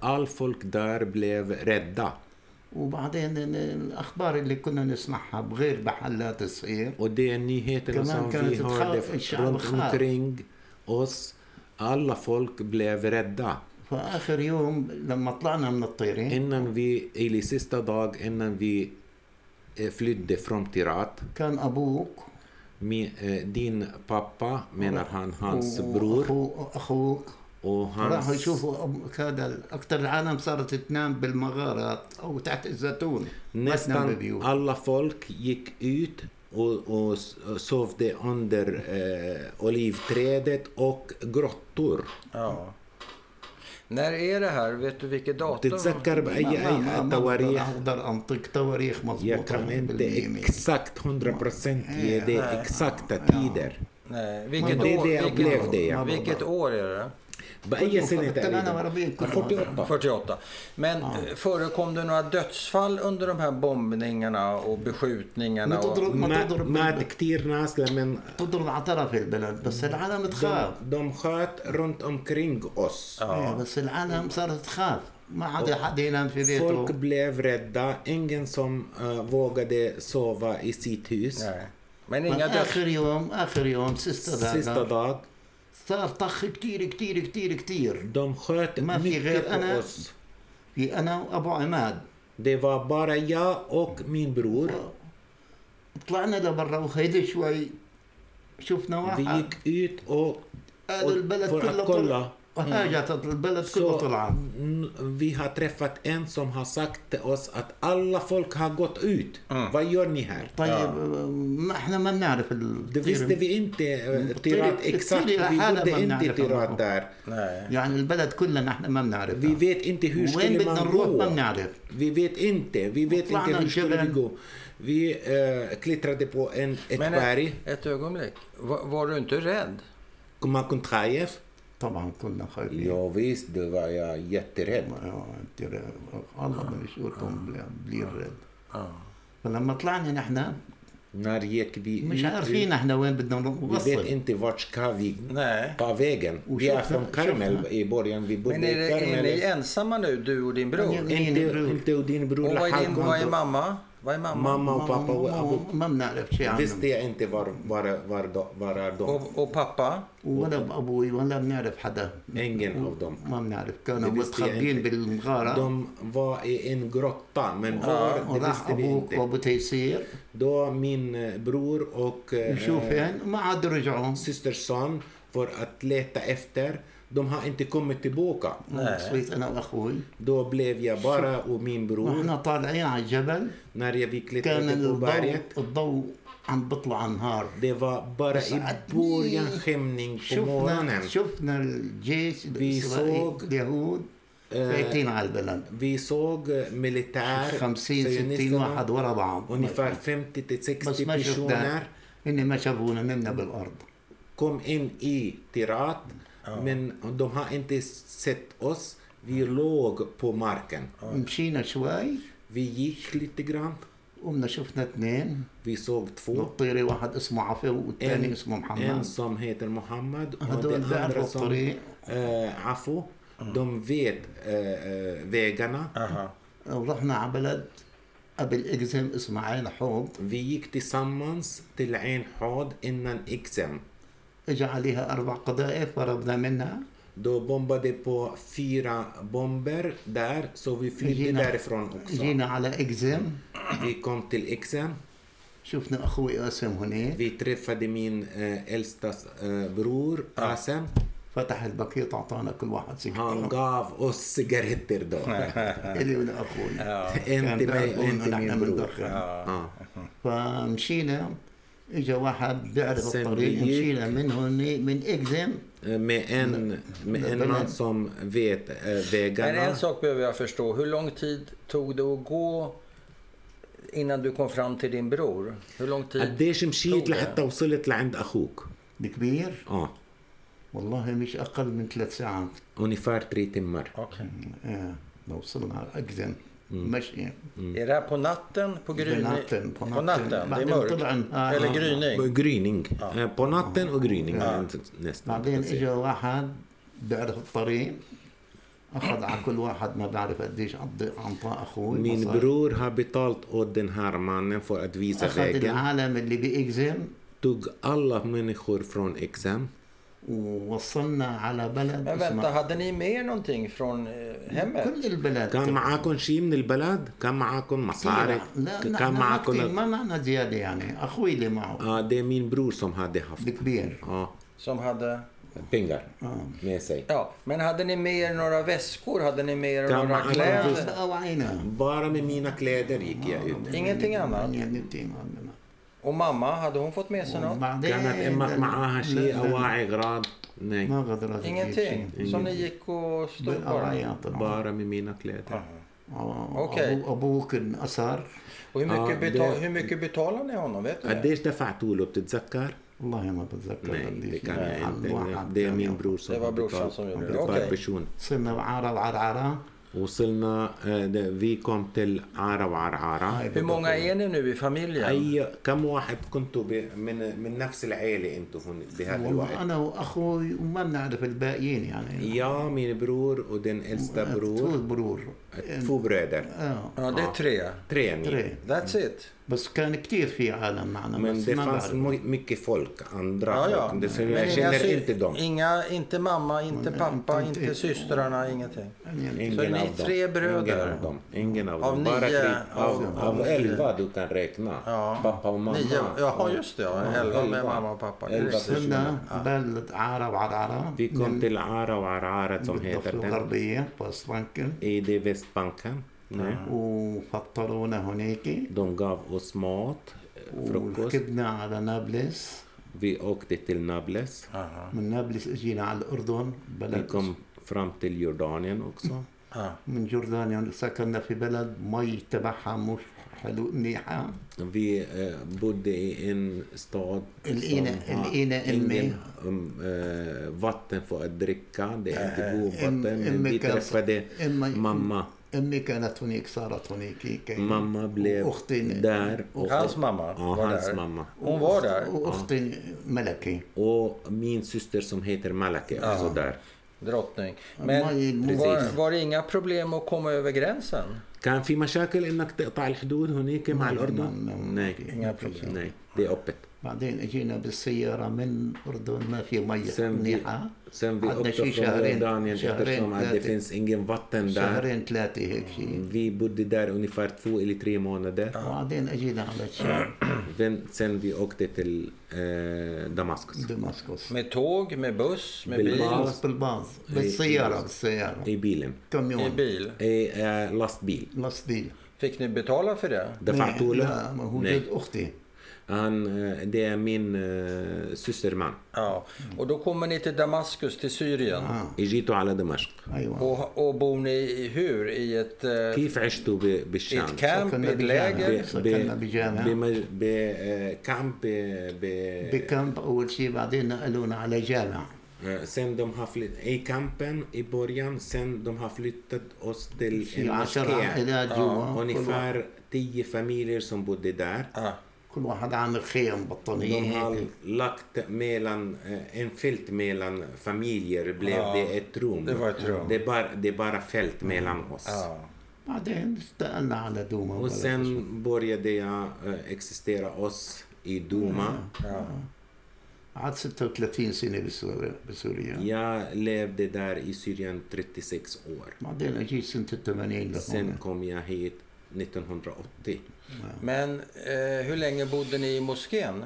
Speaker 3: آل فولك دار بليف rädda.
Speaker 2: وبعدين الأخبار اللي كنا نسمعها بغير محلات تصير ودي
Speaker 3: نهاية
Speaker 2: كمان
Speaker 3: كانت
Speaker 2: تخاف الشعب
Speaker 3: خاف. أوس. الله فولك بليف ريدا
Speaker 2: فآخر يوم لما طلعنا من
Speaker 3: الطيران ان في ايلي سيستا دوغ ان في فليت دي فرونتيرات.
Speaker 2: كان أبوك
Speaker 3: مي آه، دين بابا مينر هان هانس
Speaker 2: برور. أخوك.
Speaker 3: وهانس
Speaker 2: راحوا يشوفوا هذا أكثر العالم صارت تنام بالمغارات أو تحت الزيتون نستن
Speaker 3: الله فولك يك أوت و سوف دي أندر آه، أوليف تريدت أوك جروتور
Speaker 1: آه. När är det här? Vet du vilket datum?
Speaker 3: تتذكر بأي
Speaker 2: ما- ما- ما-
Speaker 3: أي
Speaker 2: ما
Speaker 3: تواريخ
Speaker 2: أقدر أنطق تواريخ
Speaker 3: Jag
Speaker 2: مضبوطة
Speaker 3: kan inte
Speaker 2: بالمية.
Speaker 3: exakt 100% ge dig
Speaker 1: Nej.
Speaker 3: exakta tider.
Speaker 1: Nej. Vilket,
Speaker 2: Men
Speaker 3: det är
Speaker 1: år,
Speaker 3: det jag
Speaker 1: vilket,
Speaker 3: upplevde, ja.
Speaker 1: vilket år är det?
Speaker 3: بأي سنة
Speaker 2: كمان
Speaker 3: تقريبا؟
Speaker 2: عربية كلها.
Speaker 3: 48
Speaker 1: 48. Men eh, förekom det några dödsfall under de här bombningarna och beskjutningarna?
Speaker 2: Men
Speaker 1: Och,
Speaker 2: تضرب ما
Speaker 3: ما-
Speaker 2: تضرب
Speaker 3: مات كتير ناس لمن
Speaker 2: تضرب على طرف البلد بس العالم تخاف
Speaker 3: de, de sköt runt omkring oss.
Speaker 2: إيه، بس العالم صارت تخاف ما عاد حد ينام في
Speaker 3: Folk
Speaker 2: بيته
Speaker 3: blev rädda. Ingen som eh, vågade sova i sitt hus.
Speaker 1: nej. Men
Speaker 2: Men
Speaker 1: inga döds...
Speaker 2: اخر يوم اخر يوم سيستا
Speaker 3: Sista
Speaker 2: دادا
Speaker 3: dag.
Speaker 2: صار طخ كتير كتير كتير كتير.
Speaker 3: دم خات
Speaker 2: ما في غير أنا في أنا وأبو عماد.
Speaker 3: دي فابارا يا أوك مين برور؟
Speaker 2: طلعنا لبرا وخيدي شوي. شفنا واحد.
Speaker 3: فيك إيت أو
Speaker 2: هذا البلد كله
Speaker 3: att
Speaker 2: طلع
Speaker 3: kolla.
Speaker 2: وهاجت البلد كله
Speaker 3: Så
Speaker 2: طلع
Speaker 3: n- vi har träffat en som har sagt till oss att alla folk har gått ut. Vad gör ni här?
Speaker 2: طيب ما احنا ما بنعرف
Speaker 3: Det visste vi inte eh, Tirat exakt. Vi bodde inte i Tirat där.
Speaker 1: Nej.
Speaker 2: يعني البلد كلها نحن ما بنعرف
Speaker 3: Vi vet inte hur
Speaker 2: وين
Speaker 3: skulle
Speaker 2: بدنا
Speaker 3: man
Speaker 2: نروح ما
Speaker 3: gå.
Speaker 2: بنعرف
Speaker 3: Vi vet inte. Vi vet inte
Speaker 2: طلعنا
Speaker 3: hur skulle vi
Speaker 2: الجبل.
Speaker 3: gå. Vi eh, klättrade på en, ett
Speaker 1: Men
Speaker 3: berg.
Speaker 1: ett, ett ögonblick. Var, var du inte rädd?
Speaker 3: Man kunde خايف.
Speaker 2: طبعا كنا خايفين
Speaker 3: Ja, visst, då var jag jätterädd.
Speaker 2: Ja, inte det. الله ما يشوفهم blir rädd
Speaker 1: Ja.
Speaker 2: فلما طلعنا نحن
Speaker 3: När gick vi
Speaker 2: مش
Speaker 3: ut?
Speaker 2: عارفين احنا وين بدنا
Speaker 3: Vi vet
Speaker 2: نوصل
Speaker 3: inte vart ska vi
Speaker 1: Nej.
Speaker 3: ta vägen.
Speaker 2: Och
Speaker 3: Vi är
Speaker 2: köpte-
Speaker 3: från Karmel
Speaker 2: köpte-
Speaker 3: i början. Vi bodde
Speaker 1: Men är,
Speaker 3: i
Speaker 1: det, är
Speaker 3: Karmel.
Speaker 1: ni ensamma nu, du och din bror?
Speaker 2: Men-
Speaker 3: Inte,
Speaker 2: Min bror.
Speaker 3: inte och din bror
Speaker 1: Och vad är, din,
Speaker 3: Halkon.
Speaker 1: vad är mamma? Vad är mamma?
Speaker 3: Mamma och pappa och Abu.
Speaker 2: ما بنعرف شيء
Speaker 3: Visste
Speaker 2: عنهم
Speaker 3: jag inte var, var, var, var, var är de.
Speaker 1: Och, och pappa?
Speaker 2: ولا بابوي ولا بنعرف حدا
Speaker 3: Ingen av dem.
Speaker 2: ما بنعرف كانوا
Speaker 3: Det visste jag
Speaker 2: متخبين
Speaker 3: inte.
Speaker 2: بالمغارة
Speaker 3: De var i en grotta, men var, det
Speaker 2: وراح
Speaker 3: visste vi
Speaker 2: ابوك
Speaker 3: inte.
Speaker 2: وابو تيسير
Speaker 3: Då min eh, bror och eh,
Speaker 2: يشوفين وما عاد رجعوا
Speaker 3: systerson för att leta efter, de har inte kommit tillbaka.
Speaker 2: صرت أنا واخوي
Speaker 3: Då blev jag bara och min bror.
Speaker 2: وإحنا طالعين على الجبل
Speaker 3: När jag vi
Speaker 2: كان
Speaker 3: klättrade på
Speaker 2: الضوء
Speaker 3: berget,
Speaker 2: الضوء عم بيطلع نهار
Speaker 3: det var bara i början skymning på
Speaker 2: شفنا
Speaker 3: morgonen.
Speaker 2: شفنا الجيش
Speaker 3: såg-
Speaker 2: اليهود
Speaker 3: Eh,
Speaker 2: فايتين على البلد
Speaker 3: Vi såg eh, militär,
Speaker 2: 50 60
Speaker 3: sionisterna,
Speaker 2: واحد ورا بعض
Speaker 3: ungefär 50 till 60
Speaker 2: بس ما
Speaker 3: personer
Speaker 2: شفنا هن ما شافونا نمنا بالارض
Speaker 3: kom in i Tirat, men de har inte sett oss. Vi låg på marken.
Speaker 2: مشينا شوي
Speaker 3: Vi gick lite grann.
Speaker 2: قمنا شفنا اثنين
Speaker 3: Vi såg två.
Speaker 2: بالطيرة واحد اسمه عفو والثاني
Speaker 3: En,
Speaker 2: اسمه
Speaker 3: en
Speaker 2: محمد
Speaker 3: som heter Mohammed och
Speaker 2: هدول
Speaker 3: den
Speaker 2: بيعرفوا
Speaker 3: andra som
Speaker 2: الطريق
Speaker 3: eh, Afo. De vet eh, eh, vägarna.
Speaker 1: Aha.
Speaker 2: ورحنا على بلد قبل اكزم اسمها عين حوض
Speaker 3: Vi gick tillsammans till Ain Hod innan Ixem.
Speaker 2: اجى عليها أربع قذائف وربنا منها.
Speaker 3: دو بومبا دي بو فيرا بومبر دار سو في
Speaker 2: في
Speaker 3: دار فرون
Speaker 2: جينا على
Speaker 3: اكزام في كومت الاكزام
Speaker 2: شفنا أخوي قاسم هناك.
Speaker 3: في تريفا دي مين الستاس برور قاسم
Speaker 2: فتح البكيت اعطانا كل واحد سيجارة. هانغاف
Speaker 3: أو سيجارتر دو اللي من اخونا
Speaker 2: انت
Speaker 3: ما انت
Speaker 2: من
Speaker 3: آه.
Speaker 2: فمشينا. آه. اجى واحد بيعرف الطريق. مشينا من هون من اكزم
Speaker 3: Med en, med en man som vet eh,
Speaker 1: Men
Speaker 3: vägarna.
Speaker 1: en sak behöver jag förstå. Hur lång tid tog det att gå innan du kom fram till din bror? Hur lång tid?
Speaker 3: قديش مشيت. لحتى وصلت لعند أخوك؟
Speaker 2: الكبير
Speaker 3: آه
Speaker 2: والله مش أقل من ثلاث ساعات
Speaker 3: tre timmar.
Speaker 1: Okej.
Speaker 2: آه لو وصلنا على اكزم مشي
Speaker 1: Är det här på natten? På gryning?
Speaker 2: natten, på
Speaker 1: På
Speaker 2: natten.
Speaker 1: natten? Det är
Speaker 2: بعدين
Speaker 1: mörkt?
Speaker 2: طلعن- آه،
Speaker 1: Eller
Speaker 2: آه.
Speaker 1: gryning?
Speaker 3: Gryning. Eh, På natten och gryning. Nästan.
Speaker 2: بعدين اجى واحد بيعرف الطريق اخذ على كل واحد ما بعرف قديش عطى عطاه اخوي
Speaker 3: Min
Speaker 2: مصاري.
Speaker 3: bror har betalt åt den här mannen för att visa
Speaker 2: اخذ
Speaker 3: vägen.
Speaker 2: العالم اللي باكزم
Speaker 3: Tog alla människor från Exam.
Speaker 2: ووصلنا على بلد
Speaker 1: Men vänta, hade ni med er någonting från eh, hemmet?
Speaker 2: كل البلد
Speaker 3: كان معاكم شيء من البلد؟ كان معاكم مصاري؟
Speaker 2: لا
Speaker 3: كان
Speaker 2: نحن
Speaker 3: معاكم
Speaker 2: معكم ما معنا زيادة يعني أخوي اللي معه
Speaker 3: Ja, det är min bror som hade haft
Speaker 2: الكبير
Speaker 3: ja,
Speaker 1: Som hade...
Speaker 3: pengar
Speaker 2: آه.
Speaker 3: med sig.
Speaker 1: Ja, men hade ni med er några väskor? Hade ni med er
Speaker 3: Kan
Speaker 1: några
Speaker 3: man-
Speaker 1: kläder?
Speaker 2: أو عينا
Speaker 3: Bara med mina kläder gick jag ut.
Speaker 1: Ingenting annat?
Speaker 2: ingenting annat
Speaker 1: Och mamma, hade hon fått med sig något?
Speaker 2: وبعدين
Speaker 3: كانت امك معاها شيء اواعي اغراض؟ Nej,
Speaker 2: ما غدرت
Speaker 1: Ingenting? Som ni gick och stod bara?
Speaker 2: بالأوعية طبعا
Speaker 3: bara med mina kläder.
Speaker 2: آه.
Speaker 1: Okej.
Speaker 2: أبو- أبوك انأسر
Speaker 1: Och hur mycket,
Speaker 3: Ja,
Speaker 1: betal,
Speaker 3: det-
Speaker 1: hur mycket betalar ni honom? Vet du det?
Speaker 3: قديش دفعتوا له بتتذكر؟
Speaker 2: والله ما بتذكر
Speaker 3: Nej,
Speaker 2: قديش.
Speaker 3: det kan jag
Speaker 2: عن
Speaker 3: inte.
Speaker 2: واحد
Speaker 3: Det är
Speaker 2: كان
Speaker 3: min
Speaker 2: ياخذ.
Speaker 3: bror som
Speaker 1: Det var
Speaker 3: har
Speaker 1: brorsan
Speaker 3: betalt
Speaker 1: som gjorde
Speaker 3: per
Speaker 1: det. Okej.
Speaker 3: person.
Speaker 2: صرنا بعارة وعرعرة
Speaker 3: وصلنا eh, det- vi kom till Ara وعرعرة
Speaker 1: Hur många är ni nu i familjen?
Speaker 3: أي كم واحد كنتوا ب- من من نفس العيلة انتوا هون بهذا
Speaker 2: والله
Speaker 3: الوقت؟
Speaker 2: أنا وأخوي وما بنعرف الباقيين يعني
Speaker 3: Jag, min bror och den äldsta
Speaker 2: Två
Speaker 3: bror.
Speaker 2: برور
Speaker 3: Två bröder.
Speaker 2: آه.
Speaker 1: Ja, det är tre.
Speaker 3: Tre ni.
Speaker 2: تري
Speaker 1: That's it.
Speaker 2: بس كان كتير في عالم معنا
Speaker 3: Men
Speaker 2: بس
Speaker 3: det
Speaker 2: ما
Speaker 3: fanns
Speaker 2: بعرف
Speaker 3: my- mycket folk, andra
Speaker 1: Ja, ja.
Speaker 3: folk. Det, så
Speaker 1: Men
Speaker 3: jag
Speaker 1: inga
Speaker 3: känner
Speaker 1: sy-
Speaker 3: inte dem.
Speaker 1: Inga, inte mamma, inte
Speaker 2: Nej,
Speaker 1: pappa,
Speaker 2: inte-
Speaker 1: inte systrarna, ingenting.
Speaker 2: يعني
Speaker 3: Ingen
Speaker 1: Så är ni
Speaker 3: av dem.
Speaker 1: tre bröder?
Speaker 3: Ingen av dem. Ingen av,
Speaker 1: Av
Speaker 3: dem. Bara
Speaker 1: nio,
Speaker 3: tre, av,
Speaker 1: av-
Speaker 3: av,
Speaker 1: av
Speaker 3: elva du kan räkna.
Speaker 1: Ja.
Speaker 3: Pappa och mamma.
Speaker 1: Nio, jaha, just det. Ja.
Speaker 3: Ja,
Speaker 1: Elva med
Speaker 3: elva.
Speaker 1: mamma och pappa.
Speaker 3: Elva
Speaker 1: Just det.
Speaker 2: صرنا بلد عارة وعرعرة
Speaker 3: Vi kom till Ara och Arara som
Speaker 2: بالضفة
Speaker 3: heter den.
Speaker 2: الغربية بوست بانكن
Speaker 3: I det Västbanken. نعم.
Speaker 2: وفطرونا هناك
Speaker 3: دون غاف اوس
Speaker 2: وركبنا على نابلس.
Speaker 3: في اوكتي تل نابلس.
Speaker 1: آه.
Speaker 2: من نابلس إجينا على الأردن بلد.
Speaker 3: كم فرام تل يوردانيان اوكسو
Speaker 1: آه.
Speaker 2: من جوردانيا سكننا في بلد مي تبعها مش حلو منيحة
Speaker 3: في آه، بودي إن ستاد لقينا
Speaker 2: لقينا
Speaker 3: إمي. آه،
Speaker 2: فاتن فوق
Speaker 3: الدركة دي آه، انتبهوا فاتن دي ترفدي ماما. att dricka. Det är inte
Speaker 2: أم-
Speaker 3: godvatten. Men vi
Speaker 2: أمي كان-
Speaker 3: träffade
Speaker 2: أمي
Speaker 3: mamma.
Speaker 2: أمي كانت هناك صارت هناك كي-
Speaker 3: Mamma blev
Speaker 2: وأختي
Speaker 3: där. Och,
Speaker 1: Hans mamma
Speaker 3: ja,
Speaker 1: var
Speaker 3: hans
Speaker 1: där.
Speaker 3: mamma.
Speaker 1: Hon var där.
Speaker 2: وأختي ملكي
Speaker 3: Och min syster som heter Malaki är också där.
Speaker 1: Drottning.
Speaker 2: Maj-
Speaker 1: Men var,
Speaker 3: Precis.
Speaker 1: var det inga problem att komma över gränsen?
Speaker 3: كان في مشاكل انك تقطع الحدود هناك مع
Speaker 2: ما-
Speaker 3: الاردن؟
Speaker 2: ما- ما-
Speaker 3: Nej.
Speaker 1: Inga problem.
Speaker 3: Nej, det är öppet.
Speaker 2: بعدين اجينا بالسيارة من الأردن ما في مي
Speaker 3: Sen vi,
Speaker 2: منيحة
Speaker 3: sen vi
Speaker 2: عدنا
Speaker 3: åkte
Speaker 2: شي
Speaker 3: från
Speaker 2: شهرين-
Speaker 3: Jordanien
Speaker 2: شهرين
Speaker 3: eftersom att det
Speaker 2: ثلاثة.
Speaker 3: finns ingen vatten där.
Speaker 2: شهرين ثلاثة هيك شيء
Speaker 3: Vi bodde där ungefär två eller tre månader.
Speaker 2: وبعدين اجينا على الشام
Speaker 3: Sen, sen vi åkte till eh, Damaskus.
Speaker 2: دمشق
Speaker 1: Med tåg, med buss, med bil?
Speaker 3: Bilbas.
Speaker 2: بالباص بالباص بالسيارة بالسيارة
Speaker 3: I bilen.
Speaker 1: I
Speaker 2: كاميون
Speaker 1: bil?
Speaker 3: I eh, lastbil.
Speaker 2: لصديل
Speaker 1: Fick ni betala för det?
Speaker 3: دفعتوا له؟
Speaker 2: لا ما هو
Speaker 3: Nej.
Speaker 2: جد أختي
Speaker 3: Han, eh, det är min eh, systerman.
Speaker 1: Ja. Och då kommer ni till Damaskus, till Syrien.
Speaker 2: آه.
Speaker 3: اجيتوا على دمشق.
Speaker 2: أيوة
Speaker 1: Och, och bor ni i hur? I ett, eh,
Speaker 3: كيف عشتوا ب-
Speaker 1: i
Speaker 3: بالشام؟
Speaker 1: ett camp, i
Speaker 2: سكننا
Speaker 1: ett
Speaker 2: بجامع.
Speaker 1: läger?
Speaker 2: سكننا بجامع.
Speaker 3: بكامب ب...
Speaker 2: بكامب أول شيء بعدين نقلونا على جامع
Speaker 3: Eh, Sen de har flytt, i kampen i början, sen de har flyttat oss till
Speaker 2: في
Speaker 3: en
Speaker 2: عشر
Speaker 3: moské.
Speaker 2: عائلات جوا كل واحد,
Speaker 3: Ungefär tio familjer som bodde där.
Speaker 1: Ja.
Speaker 2: كل واحد عامل خيم
Speaker 3: De
Speaker 2: بطانية
Speaker 3: har
Speaker 2: هيك
Speaker 3: lagt mellan, eh, en fält mellan familjer blev
Speaker 1: Ja,
Speaker 3: det ett rum.
Speaker 1: det var ett rum.
Speaker 3: Det är bara, det är bara fält mellan oss.
Speaker 1: Ja.
Speaker 2: بعدين استقلنا على دوما
Speaker 3: Och
Speaker 2: ولا شيء.
Speaker 3: sen började jag eh, existera oss i Duma.
Speaker 1: Ja.
Speaker 2: قعدت 36 سنه بسوريا بسوريا
Speaker 3: Jag levde där i Syrien 36 år.
Speaker 2: بعدين اجيت سنه 80
Speaker 3: Sen
Speaker 2: لهون
Speaker 3: kom jag hit 1980.
Speaker 1: Men eh, hur länge bodde ni i moskén?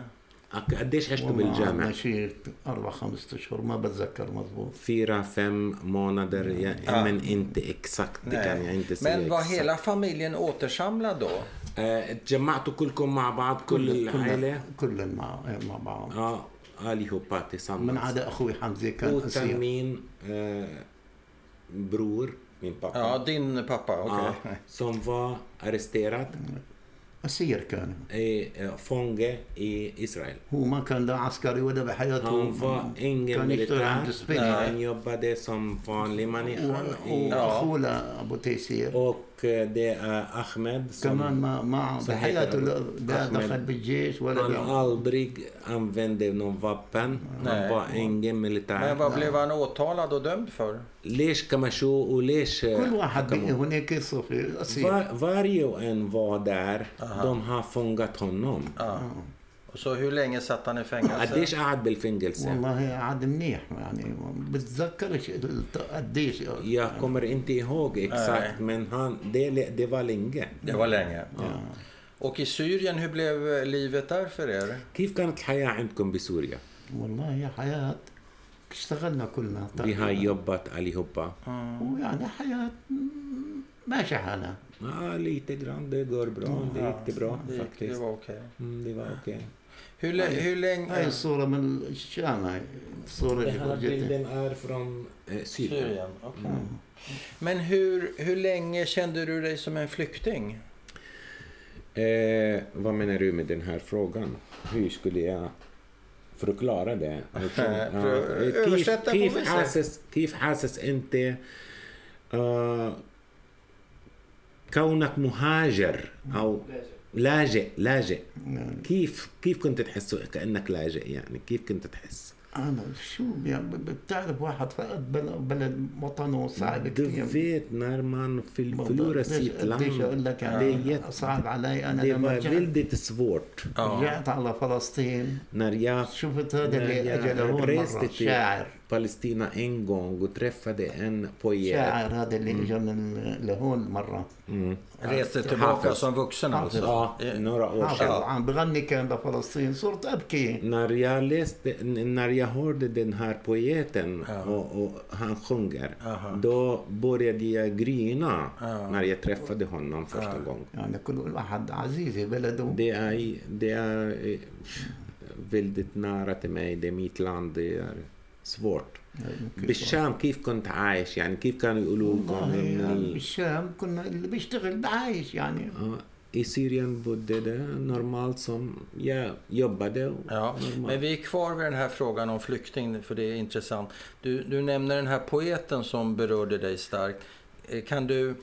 Speaker 3: قديش عشتوا
Speaker 2: والله عندنا
Speaker 3: بالجامع؟
Speaker 2: شيء اربع خمسة اشهر ما بتذكر مضبوط
Speaker 3: Fyra, fem månader. Jag,
Speaker 1: Ja.
Speaker 3: Men inte exakt, det kan jag inte säga
Speaker 1: Men var
Speaker 3: exakt.
Speaker 1: hela familjen återsamlad då?
Speaker 3: آه، اتجمعتوا كلكم مع بعض كل العائلة؟
Speaker 2: كلنا مع مع بعض
Speaker 3: Ja, allihopa
Speaker 2: من
Speaker 3: tillsammans.
Speaker 2: عدا اخوي حمزه كان
Speaker 3: Utan
Speaker 2: اسير
Speaker 3: min eh, bror, min pappa.
Speaker 1: Ja, din pappa. Okay.
Speaker 3: Ja, som var arresterad. Asirkan. Fånge i Israel.
Speaker 2: Hur man kunde askari och det var.
Speaker 3: Han var ingen militär. Han jobbade som vanlig människa.
Speaker 2: Och, och, och,
Speaker 3: och, och det är Ahmed
Speaker 2: كمان
Speaker 3: som
Speaker 2: ما ما
Speaker 3: så
Speaker 2: بحياته
Speaker 3: heter
Speaker 2: لا
Speaker 3: han.
Speaker 2: لا
Speaker 3: Ahmed.
Speaker 2: دخل بالجيش ولا
Speaker 3: han
Speaker 2: بيعمل.
Speaker 3: aldrig använde någon vapen. Han
Speaker 1: Nej.
Speaker 3: var ingen
Speaker 1: Men
Speaker 3: militär.
Speaker 1: vad blev han åtalad och dömd för?
Speaker 3: ليش كمشوه وليش eh,
Speaker 2: كل واحد
Speaker 3: حكموه؟
Speaker 2: بقي هناك يصفي اسير
Speaker 3: Var, varje och en var där. De har fångat honom.
Speaker 1: Ja. Och så hur länge satt han i fängelse?
Speaker 3: قديش قعد بالفنجلسة؟
Speaker 2: والله قعد منيح يعني بتذكرش الت- قديش
Speaker 3: Jag kommer inte ihåg exakt, men han, det, det var länge.
Speaker 1: Det var länge. Och i Syrien, hur blev livet där för er?
Speaker 3: كيف كانت الحياة عندكم بسوريا؟
Speaker 2: والله يا حياة اشتغلنا كلنا
Speaker 3: Vi har jobbat allihopa.
Speaker 2: ويعني حياة مم، ماشي حالها
Speaker 3: Ja, lite grann. Det går bra. Det gick det bra
Speaker 1: Det, gick, det
Speaker 3: faktiskt.
Speaker 1: var okej.
Speaker 3: Mm, det var okej.
Speaker 1: Hur, lä- hur
Speaker 2: هاي
Speaker 1: länge...
Speaker 2: الصورة من الشام هاي الصورة
Speaker 3: Den
Speaker 2: اللي
Speaker 3: här
Speaker 2: فرجتني
Speaker 3: bilden är från eh, Syrien.
Speaker 1: Syrien, okej. Men hur, hur länge kände du dig som en flykting?
Speaker 3: Eh, vad menar du med den här frågan? Hur skulle jag förklara det?
Speaker 1: För- översätta får
Speaker 3: كيف
Speaker 1: vi se.
Speaker 3: حاسس كيف حاسس انت آه كونك مهاجر او لاجئ لاجئ. نعم. كيف كيف كنت تحسه كأنك لاجئ يعني كيف كنت تحس؟
Speaker 2: أنا شو يعني بتعرف واحد فقد بلد, وطنه صعب كثير
Speaker 3: دفيت نارمان في الفلورسيت
Speaker 2: بديش أقول لك يعني صعب علي أنا لما رجعت
Speaker 1: سبورت
Speaker 2: رجعت على فلسطين.
Speaker 3: ناريا
Speaker 2: شفت هذا اللي
Speaker 3: اجى
Speaker 2: لهون شاعر.
Speaker 3: Palestina en gång och träffade en poet.
Speaker 2: شاعر هذا اللي اجى من لهون مرة
Speaker 3: Mm.
Speaker 1: Reste tillbaka
Speaker 3: Hafiz.
Speaker 1: som vuxen alltså?
Speaker 3: Ja, några år
Speaker 2: حافظ
Speaker 3: sedan.
Speaker 2: عم بغني كان لفلسطين صرت أبكي
Speaker 3: När jag, läste, när jag hörde den här poeten
Speaker 1: Ja.
Speaker 3: och, och han sjunger,
Speaker 1: Aha.
Speaker 3: då började jag grina
Speaker 1: Ja.
Speaker 3: när jag träffade honom första
Speaker 1: Ja.
Speaker 3: gången.
Speaker 2: يعني كل واحد عزيز i بلده
Speaker 3: Det är, det är eh, väldigt nära till mig, det är mitt land, det är svårt. بالشام كيف كنت عايش يعني كيف كانوا يقولوا لكم
Speaker 2: والله
Speaker 3: إن
Speaker 2: يعني
Speaker 3: ال-
Speaker 2: بالشام كنا اللي بيشتغل عايش يعني
Speaker 3: Ja, I Syrien bodde det normalt som jag jobbade. och
Speaker 1: Ja,
Speaker 3: normalt.
Speaker 1: men vi är kvar vid den här frågan om flykting, för det är intressant. Du, du nämner den här poeten som berörde dig starkt. Eh, Kan du,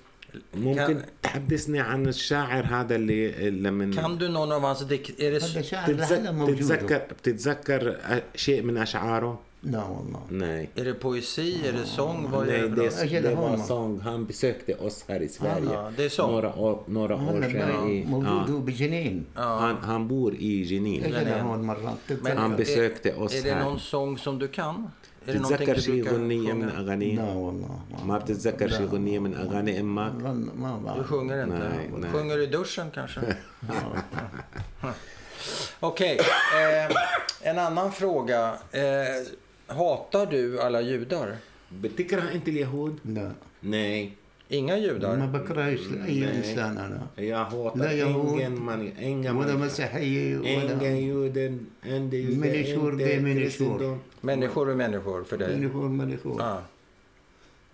Speaker 3: ممكن تحدثني عن الشاعر هذا اللي لما
Speaker 1: kan du någon av hans dikt... Är det,
Speaker 2: هذا
Speaker 1: s-
Speaker 2: شاعر لهلا
Speaker 3: بتتذكر
Speaker 2: موجود
Speaker 3: بتتذكر بتتذكر شيء من اشعاره؟
Speaker 2: لا والله
Speaker 3: Nej.
Speaker 1: är det poesi? Är det sång? Vad är
Speaker 3: Nej,
Speaker 1: det för
Speaker 3: det,
Speaker 1: något?
Speaker 2: Jag
Speaker 3: det
Speaker 2: känner
Speaker 3: var
Speaker 2: honom.
Speaker 3: sång. Han besökte oss här i Sverige.
Speaker 1: Ja, det är sång.
Speaker 3: Några år, några år
Speaker 2: هلا
Speaker 3: sedan. I,
Speaker 2: موجود
Speaker 3: ja,
Speaker 2: هو بجنين
Speaker 1: Ja.
Speaker 3: han, han bor i Jenin.
Speaker 2: اجى
Speaker 1: جنين.
Speaker 2: لهون مرة
Speaker 1: Men
Speaker 3: Han
Speaker 1: är-
Speaker 3: besökte oss
Speaker 1: Är det
Speaker 3: här.
Speaker 1: någon sång som du kan? Är det någonting
Speaker 3: بتتذكر
Speaker 1: du
Speaker 3: شيء
Speaker 1: brukar
Speaker 3: غنية من
Speaker 1: sjunga?
Speaker 3: أغانيه؟
Speaker 2: لا والله
Speaker 3: ما بتتذكر شيء غنية من أغاني أمك؟
Speaker 2: غن- ما
Speaker 1: Du
Speaker 2: بعرف
Speaker 1: sjunger inte?
Speaker 3: Nej, nej.
Speaker 1: Sjunger du i duschen kanske? Okej, eh, en annan fråga. Eh, hatar du alla judar?
Speaker 3: بتكره أنت اليهود؟
Speaker 2: لا
Speaker 3: Nej.
Speaker 1: Inga
Speaker 2: ما
Speaker 1: judar?
Speaker 2: بكرهش اي
Speaker 3: Nej.
Speaker 2: انسان انا
Speaker 3: Jag hatar
Speaker 2: لا يهود
Speaker 3: ingen man, ingen
Speaker 2: ولا
Speaker 3: människa.
Speaker 2: مسيحيه
Speaker 3: Ingen
Speaker 2: ولا
Speaker 3: jude, ingen jude,
Speaker 2: Människor, det är
Speaker 3: inte
Speaker 2: människor.
Speaker 3: kristendom.
Speaker 1: Människor är människor för dig?
Speaker 2: ملكور ملكور
Speaker 1: Ja.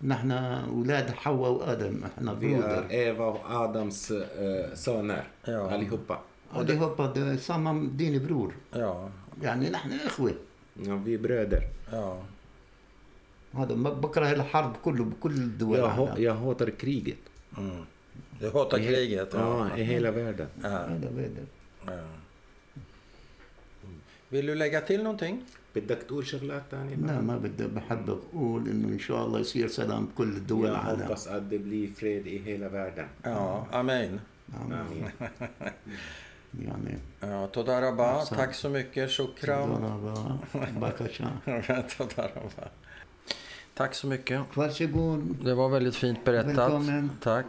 Speaker 2: نحن اولاد حواء وادم احنا
Speaker 3: Vi är
Speaker 2: برودر
Speaker 3: Eva och Adams eh, söner,
Speaker 1: Ja.
Speaker 3: allihopa.
Speaker 2: allihopa det är samma din bror
Speaker 1: Ja,
Speaker 2: يعني نحن اخوه
Speaker 3: Ja, vi är bröder.
Speaker 1: ja.
Speaker 2: هذا ما بكره الحرب كله بكل الدول
Speaker 3: Jag,
Speaker 2: إحنا.
Speaker 3: jag hatar kriget.
Speaker 1: Mm. Du hatar kriget?
Speaker 3: Ja, i hela världen.
Speaker 1: Ja.
Speaker 2: هذا بدر
Speaker 1: ja. Vill du lägga till någonting?
Speaker 3: بدك تقول شغلات تانية
Speaker 2: لا ما بدي بحب أقول انه ان شاء الله يصير سلام بكل دول
Speaker 3: Jag
Speaker 2: العالم
Speaker 3: hoppas att det blir fred i hela världen.
Speaker 1: Ja, amen.
Speaker 3: Amen.
Speaker 2: Yani.
Speaker 1: Ja, Todaraba,
Speaker 2: Sen,
Speaker 1: tack så mycket. Shukram.
Speaker 2: Todaraba,
Speaker 1: bakasha. todaraba. Tack så mycket.
Speaker 2: Varsågod.
Speaker 1: Det var väldigt fint berättat.
Speaker 2: Välkommen.
Speaker 1: Tack.